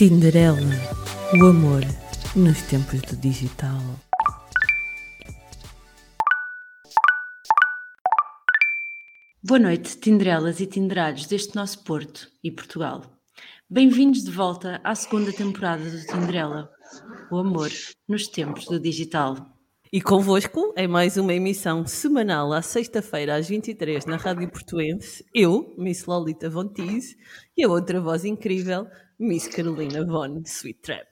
Tinderela, o amor nos tempos do digital. Boa noite, Tinderelas e Tinderados deste nosso Porto e Portugal. Bem-vindos de volta à segunda temporada do Tinderela, o amor nos tempos do digital. E convosco, em mais uma emissão semanal à sexta-feira às 23 na Rádio Portuense, eu, Miss Lolita Von Teese, e a outra voz incrível, Miss Carolina Von Sweet Trap.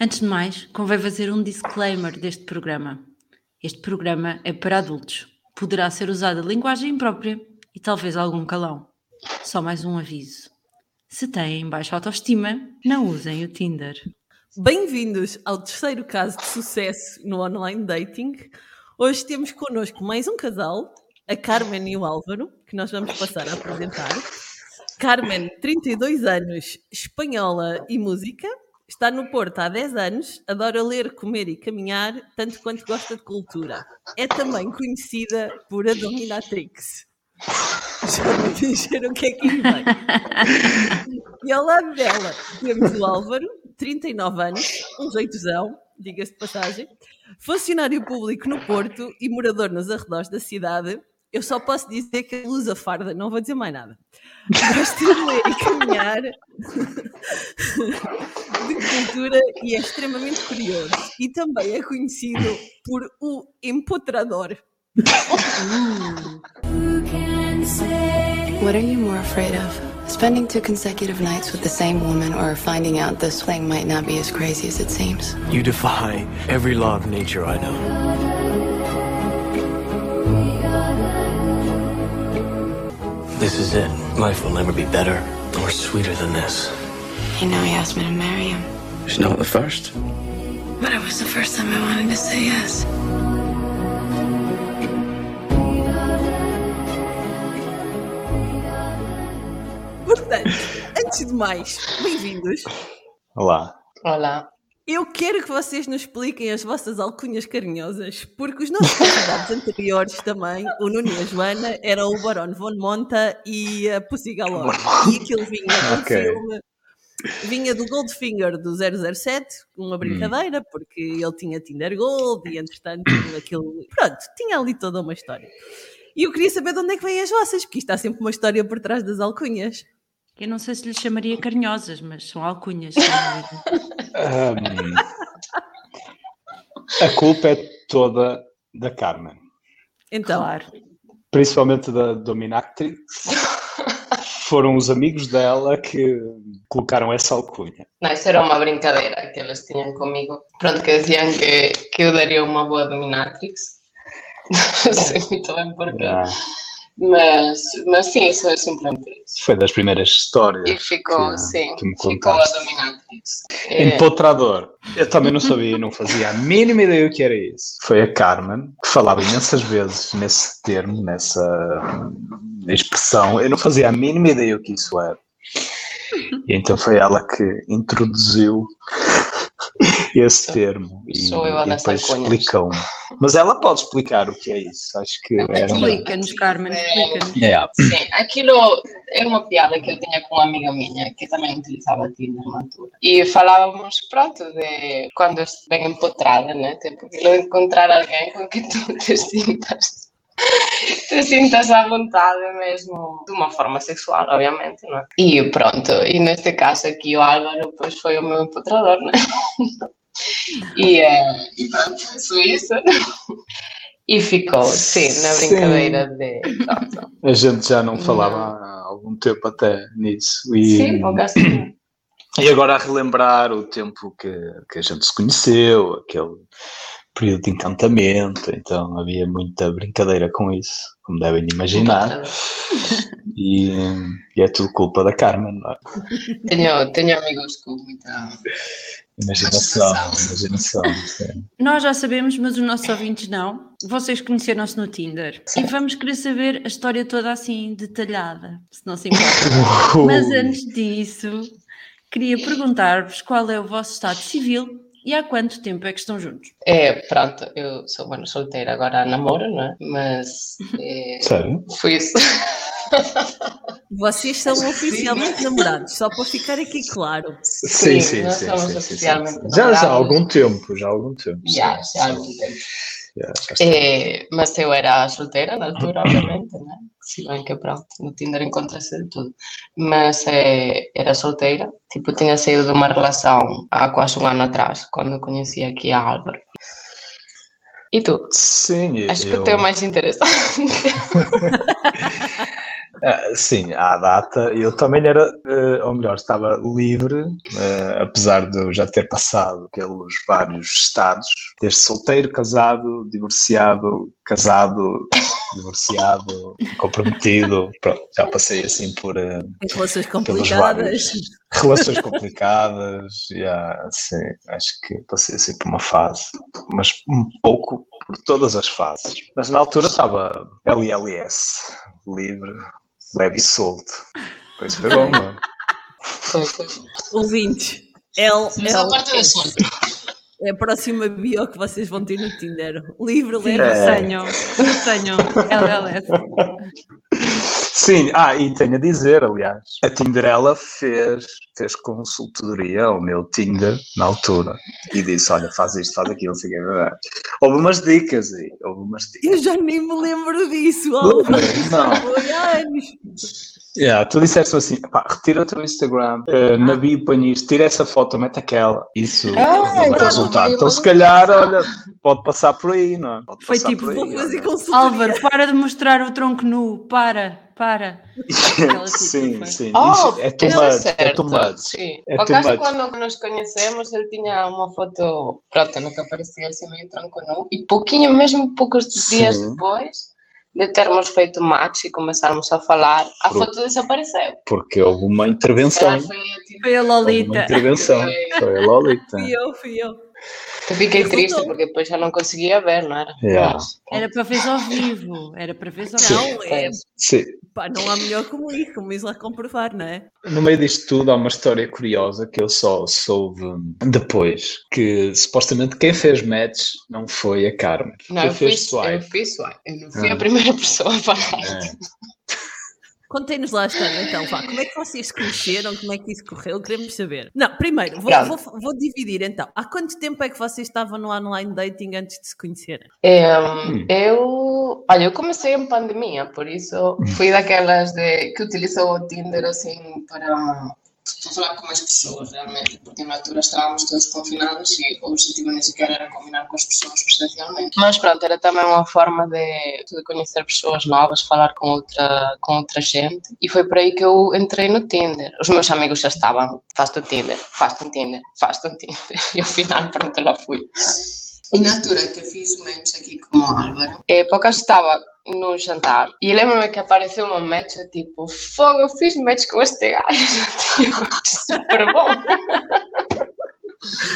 Antes de mais, convém fazer um disclaimer deste programa. Este programa é para adultos. Poderá ser usada linguagem imprópria e talvez algum calão. Só mais um aviso. Se têm baixa autoestima, não usem o Tinder. Bem-vindos ao terceiro caso de sucesso no online dating. Hoje temos connosco mais um casal, a Carmen e o Álvaro, que nós vamos passar a apresentar. Carmen, 32 anos, espanhola e música, está no Porto há 10 anos, adora ler, comer e caminhar, tanto quanto gosta de cultura. É também conhecida por a Dominatrix. Já me dizer o que é que vem. E ao lado dela temos o Álvaro, 39 anos, um jeitozão, diga-se de passagem, funcionário público no Porto e morador nos arredores da cidade. Eu só posso dizer que usa farda, não vou dizer mais nada. Gosta de ler e caminhar, de cultura e é extremamente curioso. E também é conhecido por o empotrador. What are you more afraid of? Spending two consecutive nights with the same woman or finding out this thing might not be as crazy as it seems? You defy every law of nature I know. This is it. Life will never be better or sweeter than this. You know, he asked me to marry him. It's not the first. But it was the first time I wanted to say yes. Mais, bem-vindos. Olá. Olá. Eu quero que vocês nos expliquem as vossas alcunhas carinhosas, porque os nossos convidados anteriores também, o Nuno e a Joana, eram o Barón Von Monta e a Pussy Galore. E aquilo vinha do Ok. filme, vinha do Goldfinger do 007, uma brincadeira, porque ele tinha Tinder Gold e entretanto aquilo. Pronto, tinha ali toda uma história. E eu queria saber de onde é que vêm as vossas, porque isto há sempre uma história por trás das alcunhas. Eu não sei se lhe chamaria carinhosas, mas são alcunhas. Ahm, a culpa é toda da Carmen, Então, claro. principalmente da Dominatrix. Foram os amigos dela que colocaram essa alcunha. Não, isso era uma brincadeira que eles tinham comigo. Pronto, que diziam que, que eu daria uma boa dominatrix. Não sei muito bem porquê. Mas, mas sim, isso é simplesmente isso. foi das primeiras histórias. E ficou, que, sim, que me ficou a contaste. dominatrix. É, Empotrador. Eu também não sabia, não fazia a mínima ideia o que era isso. Foi a Carmen que falava imensas vezes nesse termo, nessa expressão. Eu não fazia a mínima ideia o que isso era. E então foi ela que introduziu esse termo e, Sou eu a e depois explicou-me. Mas ela pode explicar o que é isso. Acho que uma... Explica-nos, Carmen, explica-nos. É, Sim, aquilo era uma piada que eu tinha com uma amiga minha que também utilizava Tinder na altura. E falávamos, pronto, de quando bem empotrada, né? Tipo, encontrar alguém com que tu te sintas. Te sintas à vontade mesmo, de uma forma sexual, obviamente, não é? E pronto, e neste caso aqui o Álvaro, pois foi o meu empotrador, né? E, eh, e pronto, foi isso. E ficou, sim, na Sim. brincadeira de. Pronto. a gente já não falava há algum tempo até nisso. E, Sim, por acaso sim. E agora a relembrar o tempo que, que a gente se conheceu, aquele período de encantamento, então havia muita brincadeira com isso, como devem imaginar, e, e é tudo culpa da Carmen, não é? Tenho, tenho amigos com muita. Imaginação, imaginação. sim. Nós já sabemos, mas os nossos ouvintes não. Vocês conheceram-se no Tinder. E vamos querer saber a história toda assim, detalhada, se não se importa. Mas antes disso, queria perguntar-vos qual é o vosso estado civil e há quanto tempo é que estão juntos? É, pronto, eu sou, bueno, solteira, agora namoro, não é? Mas. É, Sério? foi isso. Vocês são oficialmente namorados, só para ficar aqui claro. Sim, Sim, sim, sim. sim, sim, oficialmente sim. Já, já há algum tempo, já há algum tempo. Já, sim. já há algum tempo. Eh, mas eu era solteira na altura, obviamente, né? Se bem que pronto, no Tinder encontra-se de tudo. Mas eh, era solteira, tipo, tinha saído de uma relação há quase um ano atrás, quando conheci aqui a Álvaro. E tu? Sim, Acho que eu- o teu é mais interessante. Ah, sim, à data eu também era, eh, ou melhor, estava livre, eh, apesar de eu já ter passado pelos vários estados, desde solteiro, casado, divorciado, casado, divorciado, comprometido, pronto, já passei assim por eh, relações complicadas. relações complicadas, já, sim, acho que passei assim por uma fase, mas um pouco por todas as fases. Mas na altura estava LLS, livre, leve e solto. Pois foi bom, mano. Foi. Ouvintes. L, L, parte da solta. é a próxima bio que vocês vão ter no Tinder. Livre, leve. É. tenho, tenho LLS. Sim, ah, e tenho a dizer, aliás, a Tinderela fez, fez consultoria ao meu Tinder na altura e disse: Olha, faz isto, faz aquilo, não sei o quê. Houve umas dicas aí, houve umas dicas. Eu já nem me lembro disso, Álvaro. Não, Foi anos. yeah, tu disseste assim: pá, retira o teu Instagram, eh, na bio põe isto, tira essa foto, mete aquela. Isso Ah, deu então resultado. Então, se calhar, olha, pode passar por aí, não é? Pode Foi tipo, Vou fazer consultoria. Álvaro, para de mostrar o tronco nu. Para, para. Tipo, sim, sim. Oh, Isso é too isso é much, é certo. too much. Sim. É quando nos conhecemos, ele tinha uma foto, pronto, no que aparecia assim meio tronco nu, e pouquinho, mesmo poucos dias Sim. depois de termos feito match e começarmos a falar, a Pronto. foto desapareceu. Porque houve uma intervenção. Foi tipo, Foi a Houve uma Lolita. intervenção. Foi a Lolita. Fui eu, fui eu. Eu fiquei Eu triste voltou. porque depois já não conseguia ver, não era? Yeah. Mas, Era para ver ao vivo. Era para ver ao Não, vivo. é, pois. Sim. pá, não há melhor como isso, como isso lá comprovar, não é? No meio disto tudo há uma história curiosa que eu só soube depois. Que supostamente quem fez match não foi a Carmen. Não, Quem eu fez fiz, eu fiz swipe. Eu não fui Ah. a primeira pessoa a falar. É. Contem-nos lá a história então, vá. Como é que vocês se conheceram? Como é que isso correu? Queremos saber. Não, primeiro, vou, vou, vou dividir então. Há quanto tempo é que vocês estavam no online dating antes de se conhecerem? É, Hum. eu, olha, eu comecei em pandemia, por isso Hum. fui daquelas de, que utilizou o Tinder assim para, para falar com mais pessoas realmente, porque na altura estávamos todos confinados e o objetivo nem sequer era combinar com as pessoas presencialmente. Mas pronto, era também uma forma de, de conhecer pessoas novas, falar com outra, com outra gente e foi por aí que eu entrei no Tinder. Os meus amigos já estavam, faz-te o Tinder, faz-te um Tinder, faz-te um Tinder e ao final pronto, lá fui. Natura que fiz meche aquí como Álvaro. E poca estaba nun xantar. E lembro-me que apareceu un mecho tipo, fogo, fiz meche con este gallo, tío, super bom.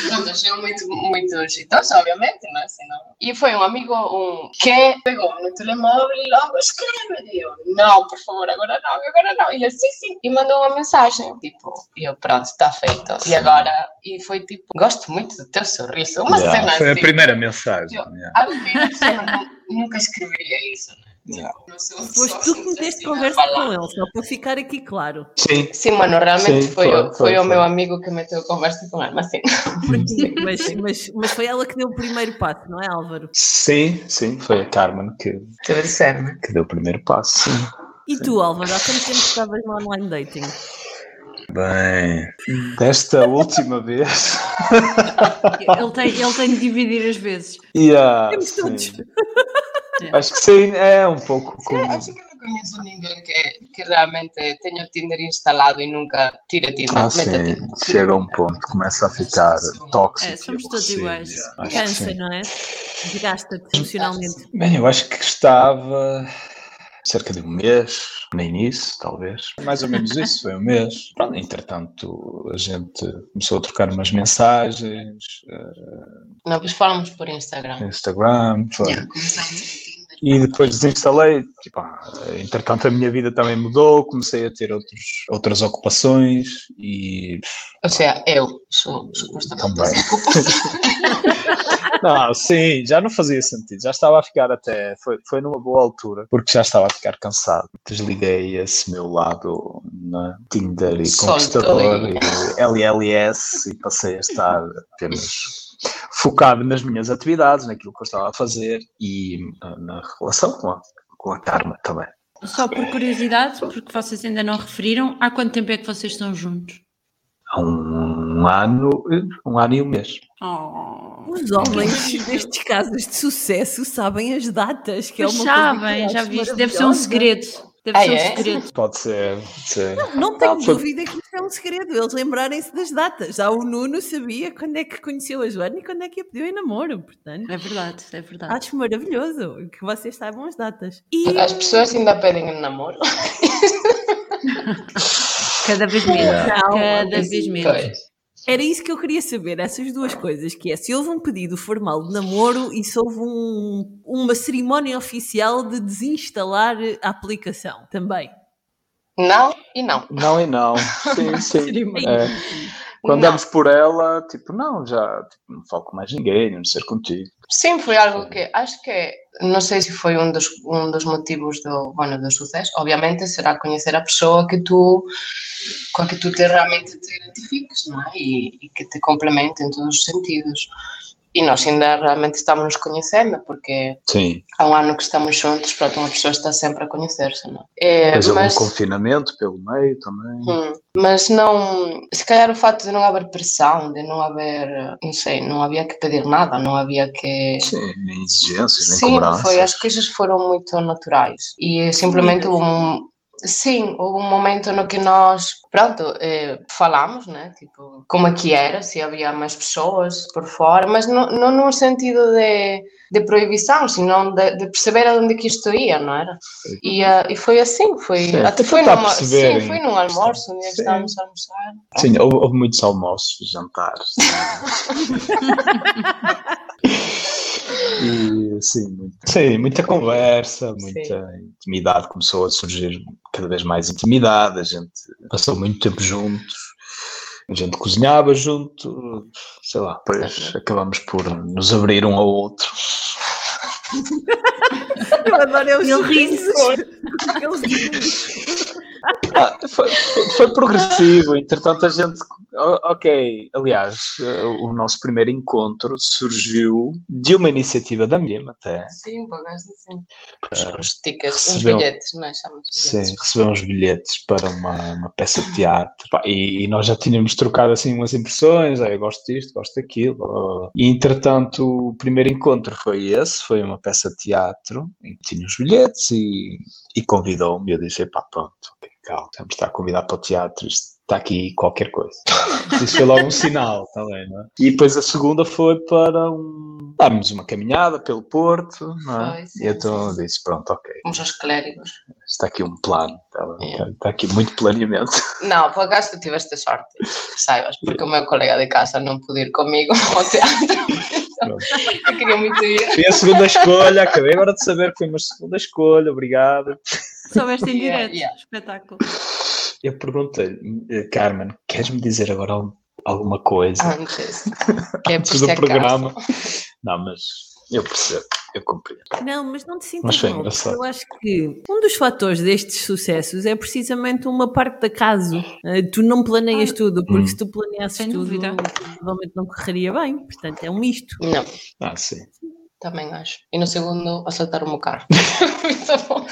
Pronto, achei muito, muito exitoso, obviamente, não é? Senão... E foi um amigo um, que pegou no telemóvel e logo escreve, e eu, não, por favor, agora não, agora não. E ele, sim, sim, e mandou uma mensagem, tipo, e eu, pronto, está feito. E agora, e foi tipo, gosto muito do teu sorriso, uma Yeah, cena Foi a assim. primeira mensagem. Eu- yeah. A primeira pessoa nu- nunca escreveria isso, né? Yeah. Não pessoa tu que me deste conversa com ele, só para ficar aqui claro. Sim. Sim, mano, realmente Sim, foi, foi, o- foi, foi o foi. meu amigo que meteu conversa com ele, mas sim. Mas, mas, mas foi ela que deu o primeiro passo, não é, Álvaro? Sim, sim, foi a Carmen que, Deve ser, né? que deu o primeiro passo. Sim. E tu, Álvaro, há quanto tempo estavas no online dating? Bem, desta última vez. Ele tem, ele tem de dividir as vezes. Yeah, Temos todos. Sim. Acho que sim, é um pouco como. Acho que não conheço ninguém que, que realmente tenha o Tinder instalado e nunca tira Tinder. Ah, sim, Tinder. chega a um ponto, começa a ficar tóxico. É, somos todos iguais. Cansa, não é? Desgasta-te emocionalmente. Bem, eu acho que estava cerca de um mês, nem nisso, talvez. Mais ou menos isso, foi um mês. Pronto, entretanto, a gente começou a trocar umas mensagens, Não, depois falamos por Instagram. Instagram, foi. Yeah. E depois desinstalei, tipo, ah, entretanto a minha vida também mudou, comecei a ter outros, outras ocupações e Ou seja, eu sou supostamente Também. Não, sim, já não fazia sentido. Já estava a ficar até. Foi, foi numa boa altura, porque já estava a ficar cansado. Desliguei esse meu lado na Tinder e Conquistador e LLS e passei a estar apenas focado nas minhas atividades, naquilo que eu estava a fazer e ah, na relação com a, com a Karma também. Só por curiosidade, porque vocês ainda não referiram, há quanto tempo é que vocês estão juntos? Há um ano, um ano e um mês. Oh, Os homens destes casos de sucesso sabem as datas, que é pois uma coisa que eu sabem, já acho viste, deve ser um segredo. Deve Ah, ser um é? segredo. Pode ser, pode ser. Não tenho Ah, dúvida que isto é um segredo, eles lembrarem-se das datas. Já o Nuno sabia quando é que conheceu a Joana e quando é que a pediu em namoro, portanto. É verdade, é verdade. Acho maravilhoso que vocês saibam as datas. E As pessoas ainda pedem em namoro. Cada vez menos. Não, Cada vez menos. Era isso que eu queria saber, essas duas coisas, que é se houve um pedido formal de namoro e se houve um- uma cerimónia oficial de desinstalar a aplicação também. Não e não. Não e não. Sim, sim. É. Quando damos por ela, tipo, não, já tipo, não falo com mais ninguém, não ser contigo. Sim, foi algo que acho que não sei se foi um dos, um dos motivos do, bueno, do sucesso. Obviamente será conhecer a pessoa que tu com a que tu te realmente te identifiques, não é? E, e que te complemente em todos os sentidos. E nós ainda realmente estamos nos conhecendo, porque Sim. há um ano que estamos juntos, pronto, uma pessoa está sempre a conhecer-se, não é? Houve mas, um confinamento pelo meio também. Hum, mas não, se calhar o facto de não haver pressão, de não haver, não sei, não havia que pedir nada, não havia que Sim, nem exigências, nem Sim, cobranças. foi, as coisas foram muito naturais e simplesmente houve um, sim, houve um momento no que nós, pronto, eh, falamos, né, tipo, como é que era, se havia mais pessoas por fora, mas não, não num sentido de, de proibição, senão de, de perceber aonde que isto ia, não era? E, eh, e foi assim, foi, Sim, até foi perceberem sim, foi num almoço, um dia que estávamos a almoçar. Sim, houve, houve muitos almoços, jantares. e sim, muito- sim, muita conversa, muita intimidade. Começou a surgir cada vez mais intimidade. A gente passou muito tempo juntos. A gente cozinhava junto, sei lá, depois acabamos por nos abrir um ao outro. Eu adoro os Ele ri-se. sorrisos. Eles dizem Ah, foi, foi- progressivo, entretanto a gente. Ok, aliás, o nosso primeiro encontro surgiu de uma iniciativa da Miriam até. Sim, acaso sim. Os, os tickets, recebeu- bilhetes, não é? Chamamos de Sim, bilhetes. recebemos bilhetes para uma, uma peça de teatro Pá, e, e nós já tínhamos trocado assim umas impressões, ah, eu gosto disto, gosto daquilo. E entretanto o primeiro encontro foi esse, foi uma peça de teatro em que tinha os bilhetes e, e convidou-me. e Eu disse: pá, pronto, ok, calma, vamos estar a convidar para o teatro, está aqui qualquer coisa. Isso foi logo um sinal também, não é? E depois a segunda foi para um. darmos uma caminhada pelo Porto, não é? Foi, sim, e então sim. disse: pronto, ok. Fomos aos clérigos. Está aqui um plano, está, É. está- aqui muito planeamento. Não, por acaso tu tiveste sorte, saibas, porque o meu colega de casa não pôde ir comigo ao teatro. Eu queria muito ir. Foi a segunda escolha, acabei agora de saber que foi uma segunda escolha, obrado. Soubeste em Yeah, direto. yeah. Espetáculo. Eu perguntei-lhe, eh, Carmen, queres-me dizer agora al- alguma coisa Antes. Que é antes do programa? Não, mas eu percebo, eu compreendo. Não, mas não te sintas Mas foi mal, engraçado. Eu acho que um dos fatores destes sucessos é precisamente uma parte de acaso. Eh, Tu não planeias tudo, porque Hum. se tu planeasses Sem tudo, dúvida. provavelmente não correria bem. Portanto, é um misto. Não, Ah, sim. também acho. E no segundo, assaltaram-me o carro. Muito bom.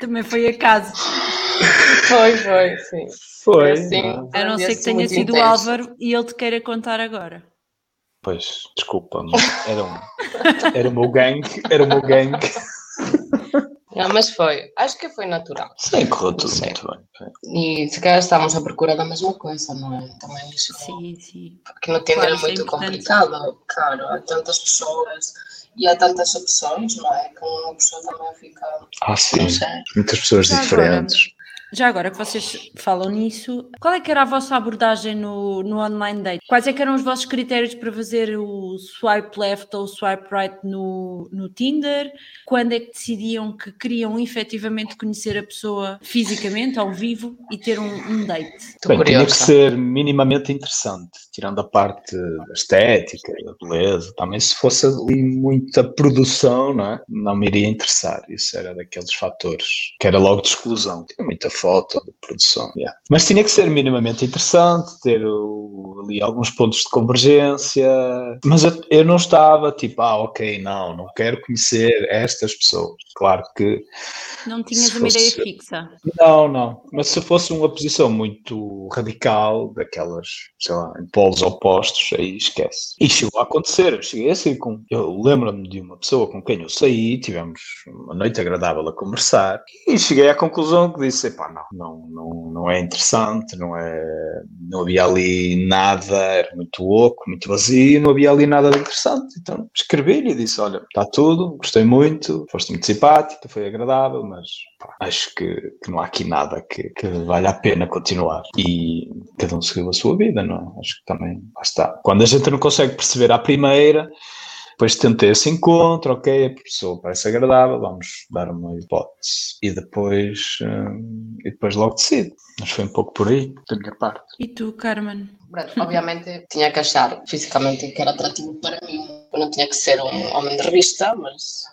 Também foi acaso. Foi, foi, sim. Foi. Assim, não? A não ser que tenha sido o. Álvaro e ele te queira contar agora. Pois, desculpa, mas era, um, era o meu gangue, era o meu gangue. Não, mas foi. Acho que foi natural. Sim, correu tudo Sim. muito bem. E se calhar estamos à procura da mesma coisa, não é? Também isso. Sim, sim. Porque no Tinder Claro, é é muito complicado, claro. Há tantas pessoas e há tantas opções, não é? Que uma pessoa também fica. Ah, sim. Muitas pessoas diferentes. Já agora que vocês falam nisso, qual é que era a vossa abordagem no, no online date? Quais é que eram os vossos critérios para fazer o swipe left ou o swipe right no, no Tinder? Quando é que decidiam que queriam efetivamente conhecer a pessoa fisicamente, ao vivo, e ter um, um date? Bem, tinha que ser minimamente interessante, tirando a parte da estética, da beleza. Também se fosse ali muita produção, não, é? não me iria interessar. Isso era daqueles fatores que era logo de exclusão. Tinha muita foto de produção. Yeah. Mas tinha que ser minimamente interessante, ter o, ali alguns pontos de convergência. Mas eu, eu, não estava tipo, ah, ok, não, não quero conhecer estas pessoas. Claro que. Não tinhas uma ideia fixa. Não, não. Mas se fosse uma posição muito radical, daquelas, sei lá, em polos opostos, aí esquece. E chegou a acontecer. Eu cheguei assim com. Eu lembro-me de uma pessoa com quem eu saí, tivemos uma noite agradável a conversar, e cheguei à conclusão que disse: pá, não, não, não, não é interessante, não é. Não havia ali nada, era muito louco, muito vazio, não havia ali nada de interessante. Então escrevi-lhe e disse: olha, está tudo, gostei muito, foste muito simpática, foi agradável, mas pá, acho que, que, não há aqui nada que, que vale a pena continuar. E cada um seguiu a sua vida, não é? Acho que também, está. Quando a gente não consegue perceber à primeira, depois tentei esse encontro, ok, a pessoa parece agradável, vamos dar uma hipótese. E depois, hum, e depois logo decido. Mas foi um pouco por aí, da minha parte. E tu, Carmen? Obviamente tinha que achar fisicamente que era atrativo para mim. Eu não tinha que ser um homem de revista, mas,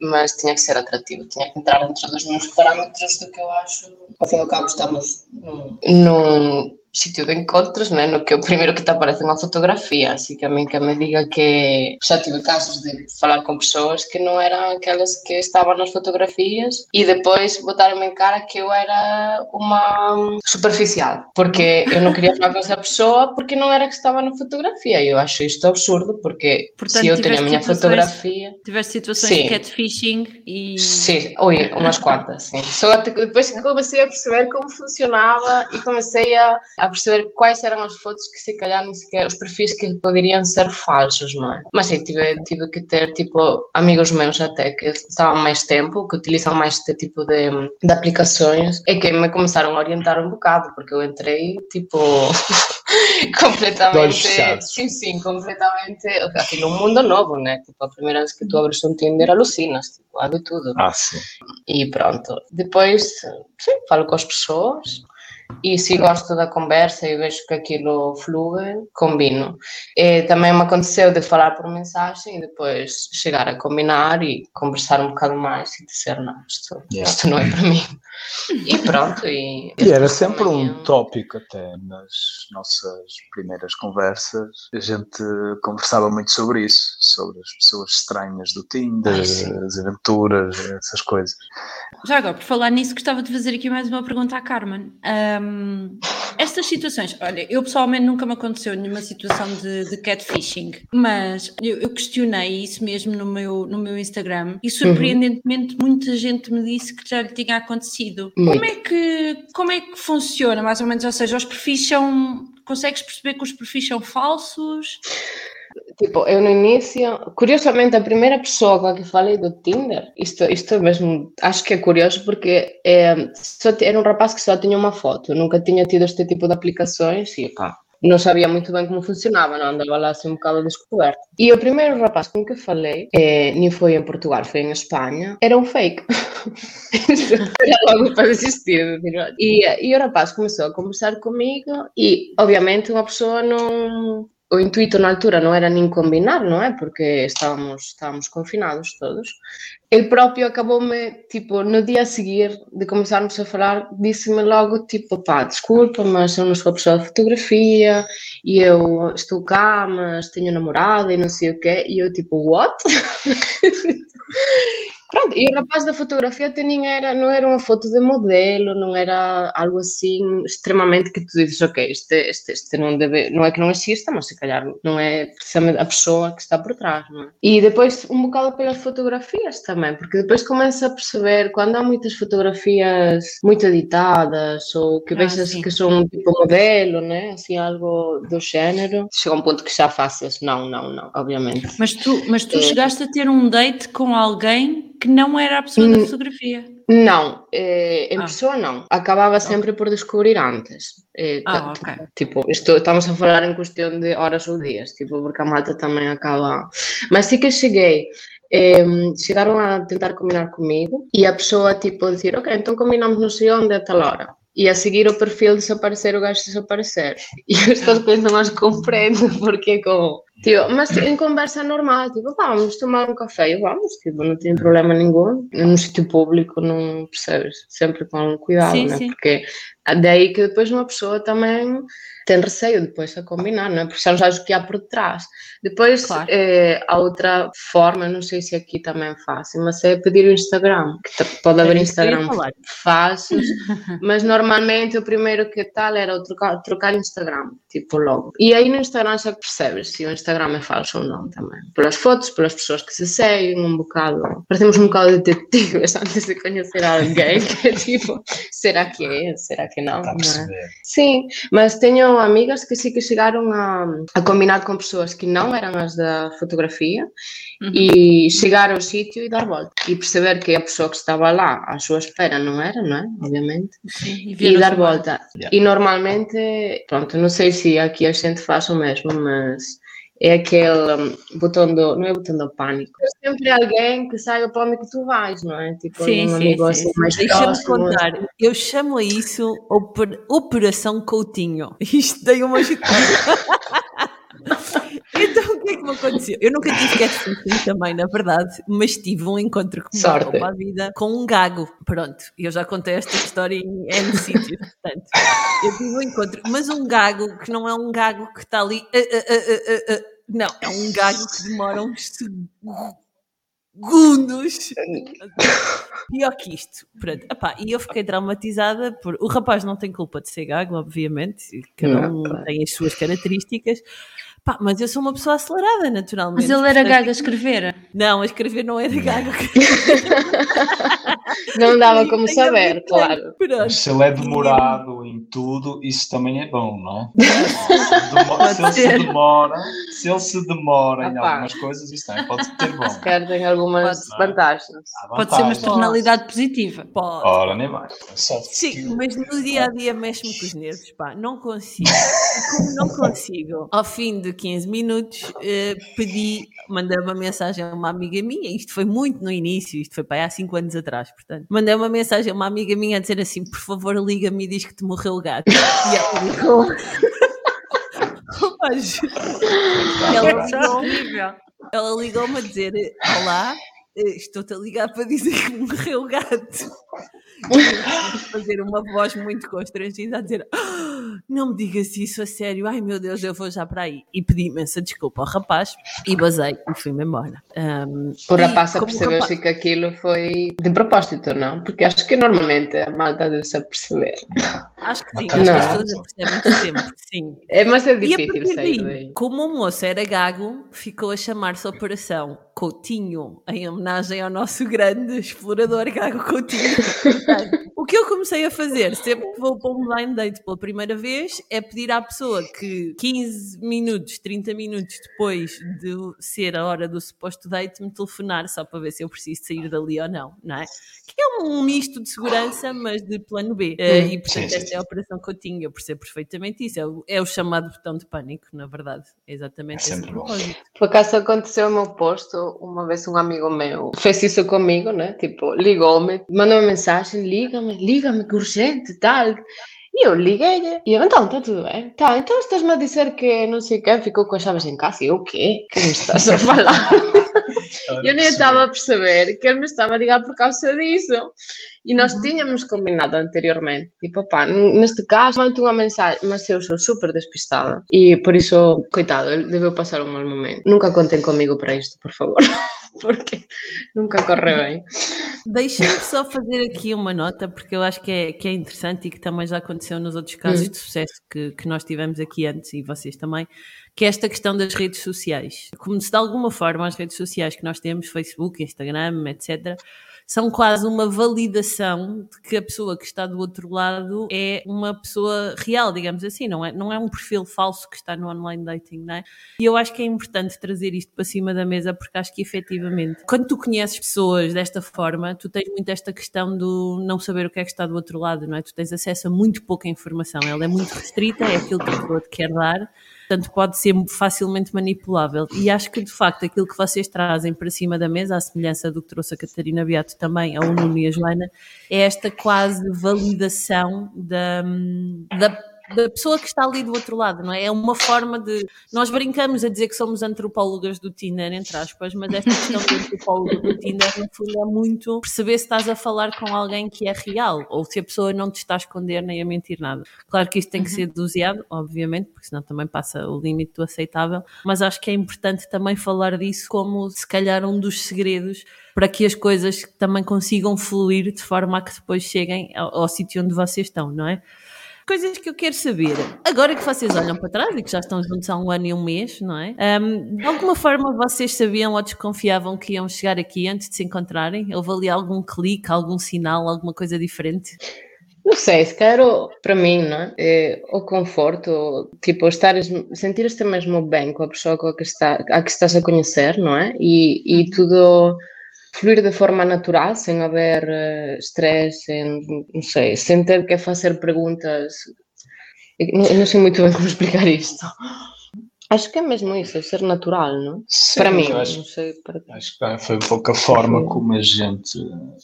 mas tinha que ser atrativo. Tinha que entrar dentro dos meus parâmetros do que eu acho. Ao fim e ao cabo, estamos num, num sítio de encontros, né, no que o primeiro que te aparece é uma fotografia, assim que a mim que me diga que já tive casos de falar com pessoas que não eram aquelas que estavam nas fotografias e depois botaram-me em cara que eu era uma superficial, porque eu não queria falar com essa pessoa porque não era que estava na fotografia. Eu acho isto absurdo porque Portanto, se eu tenho a minha fotografia... Tiveste situações sim. de catfishing e... Sim, ui, umas quantas, sim. Só depois que comecei a perceber como funcionava e comecei a a perceber quais eram as fotos que se calhar nem sequer, os perfis que poderiam ser falsos, não é? Mas sim, tive, tive que ter tipo amigos meus até que estavam mais tempo, que utilizam mais este tipo de, de aplicações e que me começaram a orientar um bocado, porque eu entrei tipo completamente. Sim, sim, completamente. Aquilo um mundo novo, né? Tipo, a primeira vez que tu abres um Tinder alucinas, tipo, há de tudo. Ah, sim. E pronto. Depois, sim, falo com as pessoas e se gosto da conversa e vejo que aquilo flui, combino. E também me aconteceu de falar por mensagem e depois chegar a combinar e conversar um bocado mais e dizer, não, isto, yeah. isto não é para mim. E pronto. E, e era sempre um tópico até nas nossas primeiras conversas. A gente conversava muito sobre isso, sobre as pessoas estranhas do Tinder, Ai, as aventuras, essas coisas. Já agora, por falar nisso, gostava de fazer aqui mais uma pergunta à Carmen. Um, estas situações, olha, eu pessoalmente nunca me aconteceu nenhuma situação de, de catfishing, mas eu, eu, questionei isso mesmo no meu, no meu Instagram e surpreendentemente uhum. muita gente me disse que já lhe tinha acontecido. Como é, que, como é que funciona, mais ou menos? Ou seja, os perfis são. Consegues perceber que os perfis são falsos? Tipo, eu no início, curiosamente, a primeira pessoa com a que falei do Tinder, isto, isto mesmo, acho que é curioso porque é, só, era um rapaz que só tinha uma foto, nunca tinha tido este tipo de aplicações e pá, não sabia muito bem como funcionava, não andava lá assim um bocado descoberto. E o primeiro rapaz com que falei, é, nem foi em Portugal, foi em Espanha, era um fake. era logo para desistir. E, e o rapaz começou a conversar comigo e, obviamente, uma pessoa não o intuito na altura não era nem combinar, não é? Porque estávamos, estávamos confinados todos. Ele próprio acabou-me, tipo, no dia a seguir de começarmos a falar, disse-me logo, tipo, pá, desculpa, mas eu não sou pessoa de fotografia e eu estou cá, mas tenho namorada e não sei o quê. E eu, tipo, what? Pronto, e o rapaz da fotografia nem era, não era uma foto de modelo, não era algo assim extremamente que tu dizes, ok, este, este, este não deve, não é que não exista, mas se calhar não é precisamente a pessoa que está por trás, não é? E depois um bocado pelas fotografias também, porque depois começa a perceber quando há muitas fotografias muito editadas ou que ah, vejas que são tipo modelo, né? Assim, algo do género, chega um ponto que já faças, não, não, não, obviamente. Mas tu, mas tu é. chegaste a ter um date com alguém que não era a pessoa da fotografia. Não, eh, em ah. pessoa não. Acabava sempre por descobrir antes. Eh, ah, ok. Tipo, isto, estamos a falar em questão de horas ou dias, tipo, porque a malta também acaba. Mas sim que cheguei. Eh, chegaram a tentar combinar comigo e a pessoa, tipo, dizer, ok, então combinamos não sei onde a tal hora e a seguir o perfil desaparecer, o gajo desaparecer. E estas coisas não as compreendo, porque como Tipo, mas em conversa normal, tipo, vamos tomar um café, vamos, tipo, não tem problema nenhum. Num sítio público, não percebes? Sempre com cuidado, sim, né? Sim. Porque daí que depois uma pessoa também tem receio depois a combinar, não é? Porque já não sabes o que há por trás. Depois, claro. é, a outra forma, não sei se aqui também é fácil, mas é pedir o Instagram, que pode haver é Instagram fácil, mas normalmente o primeiro que tal era trocar, trocar Instagram, tipo logo. E aí no Instagram já percebes se o Instagram é falso ou não também. Pelas fotos, pelas pessoas que se seguem, um bocado. Parecemos um bocado detetives antes de conhecer alguém, que é tipo, será que é? Será que não? não é? Sim, mas tenho amigas que sim que chegaram a, a combinar com pessoas que não eram as da fotografia uhum. e chegar ao sítio e dar volta e perceber que a pessoa que estava lá à sua espera não era, não é? Obviamente. Sim, e, e dar volta. Yeah. E normalmente, pronto, não sei se aqui a gente faz o mesmo, mas é aquele um, botão do. Não é botão do pânico. É sempre alguém que saiba para onde que tu vais, não é? Tipo, sim, um sim, sim, sim. mais Deixa-me contar, eu chamo a isso Operação Coutinho. Isto tem uma. Então, o que é que me aconteceu? Eu nunca tive catfishing também, na verdade, mas tive um encontro com uma a vida com um gago. Pronto, eu já contei esta história em N sítios, portanto, eu tive um encontro, mas um gago que não é um gago que está ali. Uh, uh, uh, não, é um gago que demora uns segundos. Pior que isto. Pronto. Epá, e eu fiquei traumatizada por. O rapaz não tem culpa de ser gago, obviamente, cada um tem as suas características. Pá, mas eu sou uma pessoa acelerada, naturalmente. Mas ele era gago a escrever? Não, a escrever não era gago. não dava como saber, claro. Mas se ele é demorado em tudo, isso também é bom, não é? se, ele se demora, se ele se demora em algumas coisas, isso também pode ter bom. Se calhar tem algumas vantagens. Pode ser uma externalidade positiva. Pode. Ora, nem mais. Sim, mas no dia a dia mexe-me com os nervos, pá. Não consigo. Como não consigo, ao fim de 15 minutos, uh, pedi, mandei uma mensagem a uma amiga minha, isto foi muito no início, isto foi para há 5 anos atrás, portanto, mandei uma mensagem a uma amiga minha a dizer assim: por favor, liga-me e diz que te morreu o gato. E ela ligou. ela ligou, ela ligou-me a dizer: Olá, eh, estou-te a ligar para dizer que morreu o gato. fazer uma voz muito constrangida a dizer ah, não me digas isso a sério, ai meu Deus, eu vou já para aí. E pedi imensa desculpa ao rapaz e basei e fui-me embora. Um, o rapaz percebeu rapaz... que aquilo foi de propósito, não? Porque acho que normalmente a malta deve-se perceber. Acho que sim, acho não. que as pessoas percebem sempre, sim. É, mas é difícil sair daí. Como o moço era gago, ficou a chamar-se Operação Coutinho, em homenagem ao nosso grande explorador Gago Coutinho. o que eu comecei a fazer, sempre que vou para um blind date pela primeira vez, é pedir à pessoa que 15 minutos, 30 minutos depois de ser a hora do suposto date, me telefonar só para ver se eu preciso sair dali ou não, não é? Que é um misto de segurança, mas de plano B. Uh, e portanto, sim, sim, é a operação Coutinho, eu percebo perfeitamente isso. É o, é o chamado botão de pânico, na verdade. É exatamente é esse propósito. Por acaso aconteceu o meu posto, uma vez um amigo meu fez isso comigo, né? Tipo, ligou-me, mandou uma mensagem, liga-me, liga-me, que urgente, tal. E eu liguei-lhe. E eu, então, está tudo bem? Tá, então estás-me a dizer que não sei quem ficou com as chaves em casa. E eu, o quê? Que me estás a falar? eu nem estava a perceber que ele me estava a ligar por causa disso. E nós uhum. tínhamos combinado anteriormente. Tipo, pá, neste caso, mando uma mensagem, mas eu sou super despistada. E por isso, coitado, ele deveu passar um mau momento. Nunca contem comigo para isto, por favor. porque nunca corre bem. Deixa-me só fazer aqui uma nota, porque eu acho que é, que é interessante e que também já aconteceu nos outros casos hum. de sucesso que, que nós tivemos aqui antes e vocês também, que é esta questão das redes sociais. Como se de alguma forma as redes sociais que nós temos, Facebook, Instagram, etc., são quase uma validação de que a pessoa que está do outro lado é uma pessoa real, digamos assim, não é, não é um perfil falso que está no online dating, não é? E eu acho que é importante trazer isto para cima da mesa porque acho que efetivamente, quando tu conheces pessoas desta forma, tu tens muito esta questão do não saber o que é que está do outro lado, não é? Tu tens acesso a muito pouca informação, ela é muito restrita, é aquilo que a pessoa te quer dar portanto pode ser facilmente manipulável. E acho que de facto aquilo que vocês trazem para cima da mesa, à semelhança do que trouxe a Catarina Beato também, a Nuno e a Joana, é esta quase validação da, da da pessoa que está ali do outro lado, não é? É uma forma de. Nós brincamos a dizer que somos antropólogas do Tinder, entre aspas, mas esta questão de antropóloga do Tinder, no fundo, é muito perceber se estás a falar com alguém que é real ou se a pessoa não te está a esconder nem a mentir nada. Claro que isto tem que uhum. ser doseado, obviamente, porque senão também passa o limite do aceitável, mas acho que é importante também falar disso como se calhar um dos segredos para que as coisas também consigam fluir de forma a que depois cheguem ao, ao sítio onde vocês estão, não é? Coisas que eu quero saber. Agora que vocês olham para trás e que já estão juntos há um ano e um mês, não é? Um, de alguma forma vocês sabiam ou desconfiavam que iam chegar aqui antes de se encontrarem? Houve ali algum clique, algum sinal, alguma coisa diferente? Não sei, se quero, para mim, não é? é o conforto, tipo, estares, sentir-te mesmo bem com a pessoa com a que, está, a que estás a conhecer, não é? E, e uhum. tudo fluir de forma natural, sem haver uh, stress, sem, não sei, sem ter que fazer perguntas. Eu não sei muito bem como explicar isto. Acho que é mesmo isso, é ser natural, não? Sim, para mim, acho, não sei. Para... Acho que foi um pouco a forma como a gente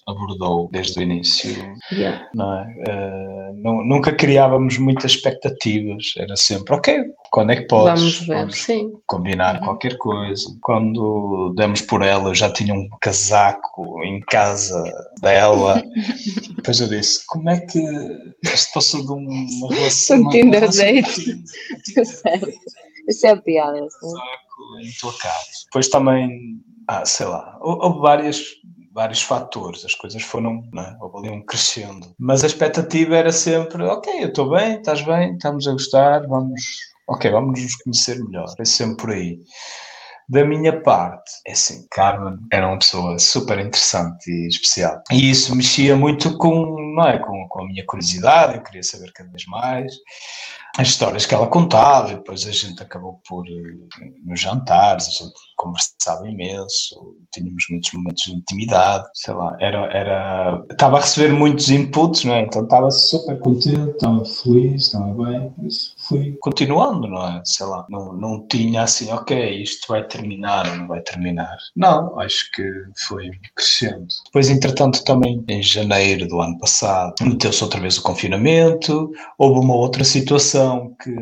abordou desde o início. Yeah. Não é? Uh, não, nunca criávamos muitas expectativas, era sempre, ok, quando é que podes? Vamos ver, Vamos sim. Combinar uhum. qualquer coisa. Quando demos por ela, eu já tinha um casaco em casa dela. Depois eu disse, como é que isto passou de uma relação... Um Tinder date. Isso é piada. Em tua casa. Depois também, ah, sei lá, houve várias, vários fatores, as coisas foram, não é? houve um crescendo. Mas a expectativa era sempre, ok, eu estou bem, estás bem, estamos a gostar, vamos, ok, vamos nos conhecer melhor. É sempre por aí. Da minha parte, é assim, Carmen era uma pessoa super interessante e especial. E isso mexia muito com, não é, com, com a minha curiosidade, eu queria saber cada vez mais as histórias que ela contava, e depois a gente acabou por, eh, nos jantares, a gente conversava imenso, tínhamos muitos momentos de intimidade, sei lá, era, era, estava a receber muitos inputs, não é? Então estava super contente, estava feliz, estava bem, isso fui continuando, não é? Sei lá, não, não tinha assim, ok, isto vai terminar ou não vai terminar. Não, acho que foi crescendo. Depois, entretanto, também em janeiro do ano passado, meteu-se outra vez o confinamento, houve uma outra situação que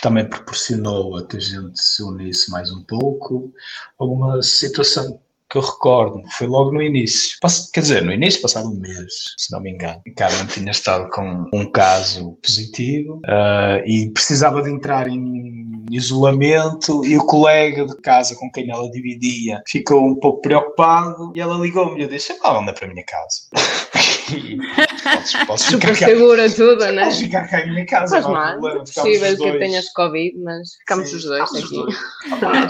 também proporcionou a que a gente se unisse mais um pouco. Alguma situação que eu recordo, foi logo no início. Quer dizer, no início, passado um mês, se não me engano. Carmen tinha estado com um caso positivo uh, e precisava de entrar em isolamento e o colega de casa com quem ela dividia ficou um pouco preocupado e ela ligou-me e eu disse, ah, anda para a minha casa. posso, posso Super segura tudo, né? Posso ficar cá em minha casa. Faz mal. É possível que tenhas Covid, mas ficamos Sim, os dois aqui. Os dois.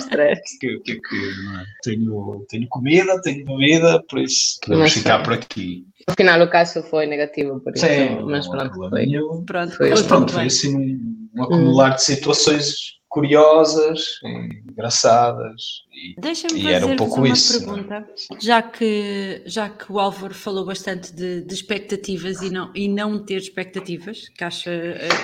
que, que, que, é? tenho, tenho comida, tenho bebida, por isso podemos ficar por aqui. No final o caso foi negativo, por isso. Sim, mas pronto, foi. Pronto, foi, mas pronto, foi assim um, um acumular hum. de situações curiosas, engraçadas. Deixa-me fazer um pouco uma isso, pergunta, não? já que, já que o Álvaro falou bastante de, de, expectativas e não, e não ter expectativas, que, acha,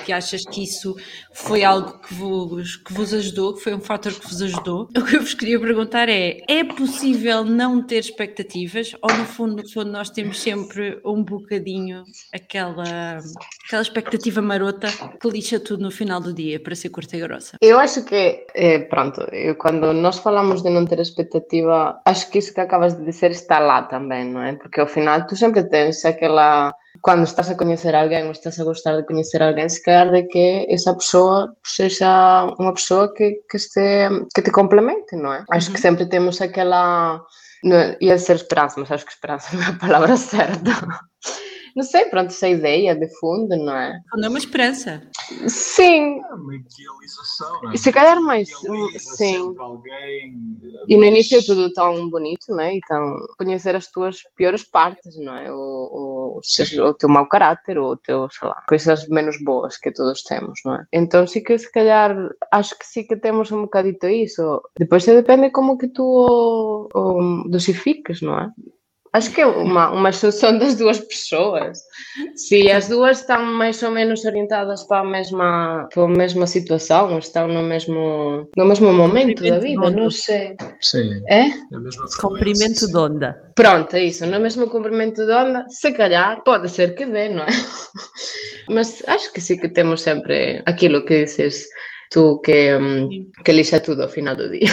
que achas que isso foi algo que vos, que vos ajudou, que foi um fator que vos ajudou. O que eu vos queria perguntar é: é possível não ter expectativas ou no fundo, no fundo nós temos sempre um bocadinho aquela, aquela expectativa marota que lixa tudo no final do dia para ser curta e grossa? Eu acho que, eh, pronto, eu, quando nós falamos de não ter expectativa, acho que isso que acabas de dizer está lá também, não é? Porque ao final tu sempre tens aquela. Quando estás a conhecer alguém ou estás a gostar de conhecer alguém, se calhar de que essa pessoa seja uma pessoa que, que, este, que te complemente, não é? Acho uhum. que sempre temos aquela. Não, ia ser esperança, mas acho que esperança não é a palavra certa. Não sei, pronto, essa ideia de fundo, não é? Não é uma esperança. Sim. É uma idealização, não é? E se calhar mais, sim. alguém. E no início é tudo tão bonito, não é? Então, conhecer as tuas piores partes, não é? O, o, o teu mau caráter, ou o teu, sei lá, coisas menos boas que todos temos, não é? Então, sim que se calhar, acho que sim que temos um bocadito isso. Depois depende como que tu o, o dosifiques, não é? Acho que é uma, uma solução das duas pessoas. Se as duas estão mais ou menos orientadas para a mesma, para a mesma situação, estão no mesmo, no mesmo momento da vida, não sei. Sim, É? Comprimento de onda. Pronto, é isso, no mesmo comprimento de onda, se calhar, pode ser que dê, não é? Mas acho que sim que temos sempre aquilo que dices tu, que, hum, que lixa tudo ao final do dia.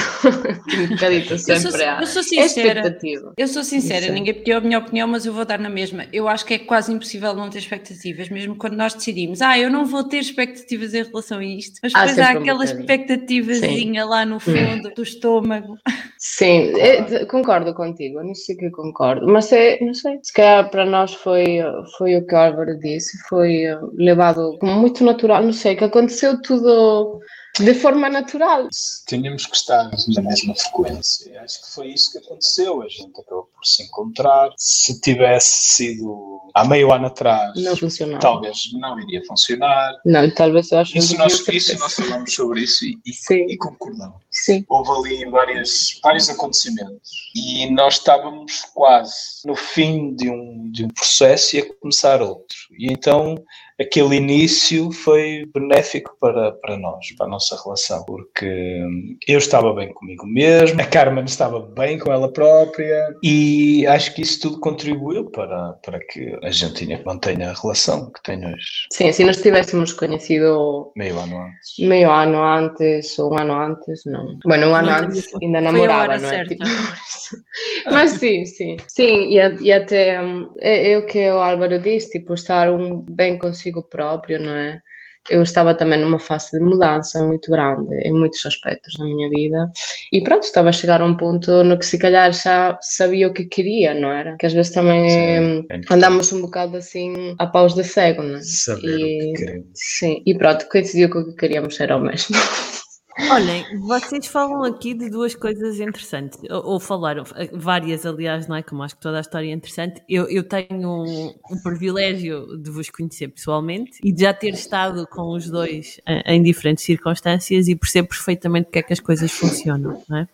um bocadito Eu sou, sempre a eu sou a sincera. Eu sou sincera, Sim. ninguém pediu a minha opinião, mas eu vou dar na mesma. Eu acho que é quase impossível não ter expectativas, mesmo quando nós decidimos, ah, eu não vou ter expectativas em relação a isto, mas Há depois há sempre um aquela bocadinho. expectativazinha lá no fundo do estômago. Sim, é, de- concordo contigo, não sei que concordo, mas é, não sei, se calhar para nós foi, foi o que o Álvaro disse, foi eh, levado como muito natural, não sei, que aconteceu tudo de forma natural. Tínhamos que estar na mesma frequência. Acho que foi isso que aconteceu. A gente acabou por se encontrar. Se tivesse sido há meio ano atrás, Não funcionava. talvez não iria funcionar. Não, talvez eu acho Isso que nós, isso nós falamos sobre isso e, e, e concordamos. Sim, Houve ali várias, vários acontecimentos e nós estávamos quase no fim de um, de um processo e a começar outro. E então aquele início foi benéfico para, para nós, para a nossa relação, porque eu estava bem comigo mesmo, a Carmen estava bem com ela própria e acho que isso tudo contribuiu para, para que a gente tenha- mantenha a relação que tem hoje, sim, se nós tivéssemos conhecido meio ano antes. meio ano antes ou um ano antes, não. Bueno, um ano Não, antes ainda namorava, não é? Tipo, Mas sim, sim. Sim, e, e até hum, é, é o que o Álvaro disse, tipo, estar um bem consigo próprio, não é? Eu estava também numa fase de mudança muito grande em muitos aspectos da minha vida e pronto, estava a chegar a um ponto no que se calhar já sabia o que queria, não era? Que às vezes também Sim, é importante. andamos um bocado assim a paus de cego, não é? Saber E- o que queremos. Sim, e pronto, coincidiu com o que queríamos, era o mesmo. Olhem, vocês falam aqui de duas coisas interessantes, ou, ou falaram, eh, várias aliás, não é? Como acho que toda a história é interessante. Eu, eu tenho um, um privilégio de vos conhecer pessoalmente e de já ter estado com os dois em, em diferentes circunstâncias e percebo perfeitamente porque é que as coisas funcionam, não é?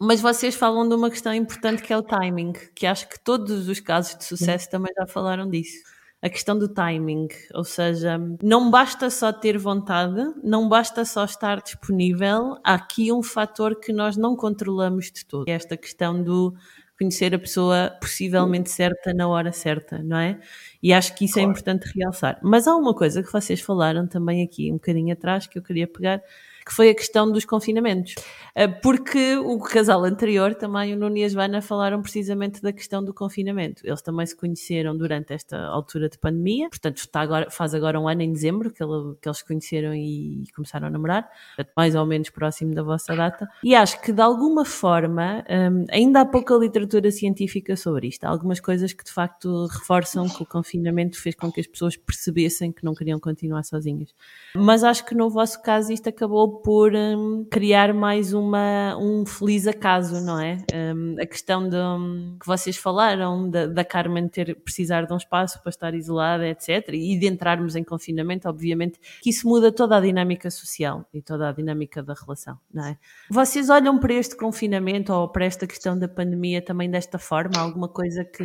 Mas vocês falam de uma questão importante que é o timing, que acho que todos os casos de sucesso também já falaram disso. A questão do timing, ou seja, não basta só ter vontade, não basta só estar disponível, há aqui um fator que nós não controlamos de todo. É esta questão do conhecer a pessoa possivelmente certa na hora certa, não é? E acho que isso é importante realçar. Mas há uma coisa que vocês falaram também aqui um bocadinho atrás que eu queria pegar, que foi a questão dos confinamentos. Eh, Porque o casal anterior, também o Nuno e a Joana, falaram precisamente da questão do confinamento. Eles também se conheceram durante esta altura de pandemia, portanto está agora, faz agora um ano em dezembro que, ele- que eles se conheceram e começaram a namorar, portanto, mais ou menos próximo da vossa data. E acho que de alguma forma, hum, ainda há pouca literatura científica sobre isto. Há algumas coisas que de facto reforçam que o confinamento fez com que as pessoas percebessem que não queriam continuar sozinhas. Mas acho que no vosso caso isto acabou por hum, criar mais uma, um feliz acaso, não é? Hum, a questão de, hum, que vocês falaram da, da Carmen ter precisar de um espaço para estar isolada, etc. E de entrarmos em confinamento, obviamente, que isso muda toda a dinâmica social e toda a dinâmica da relação, não é? Vocês olham para este confinamento ou para esta questão da pandemia também desta forma? Alguma coisa que,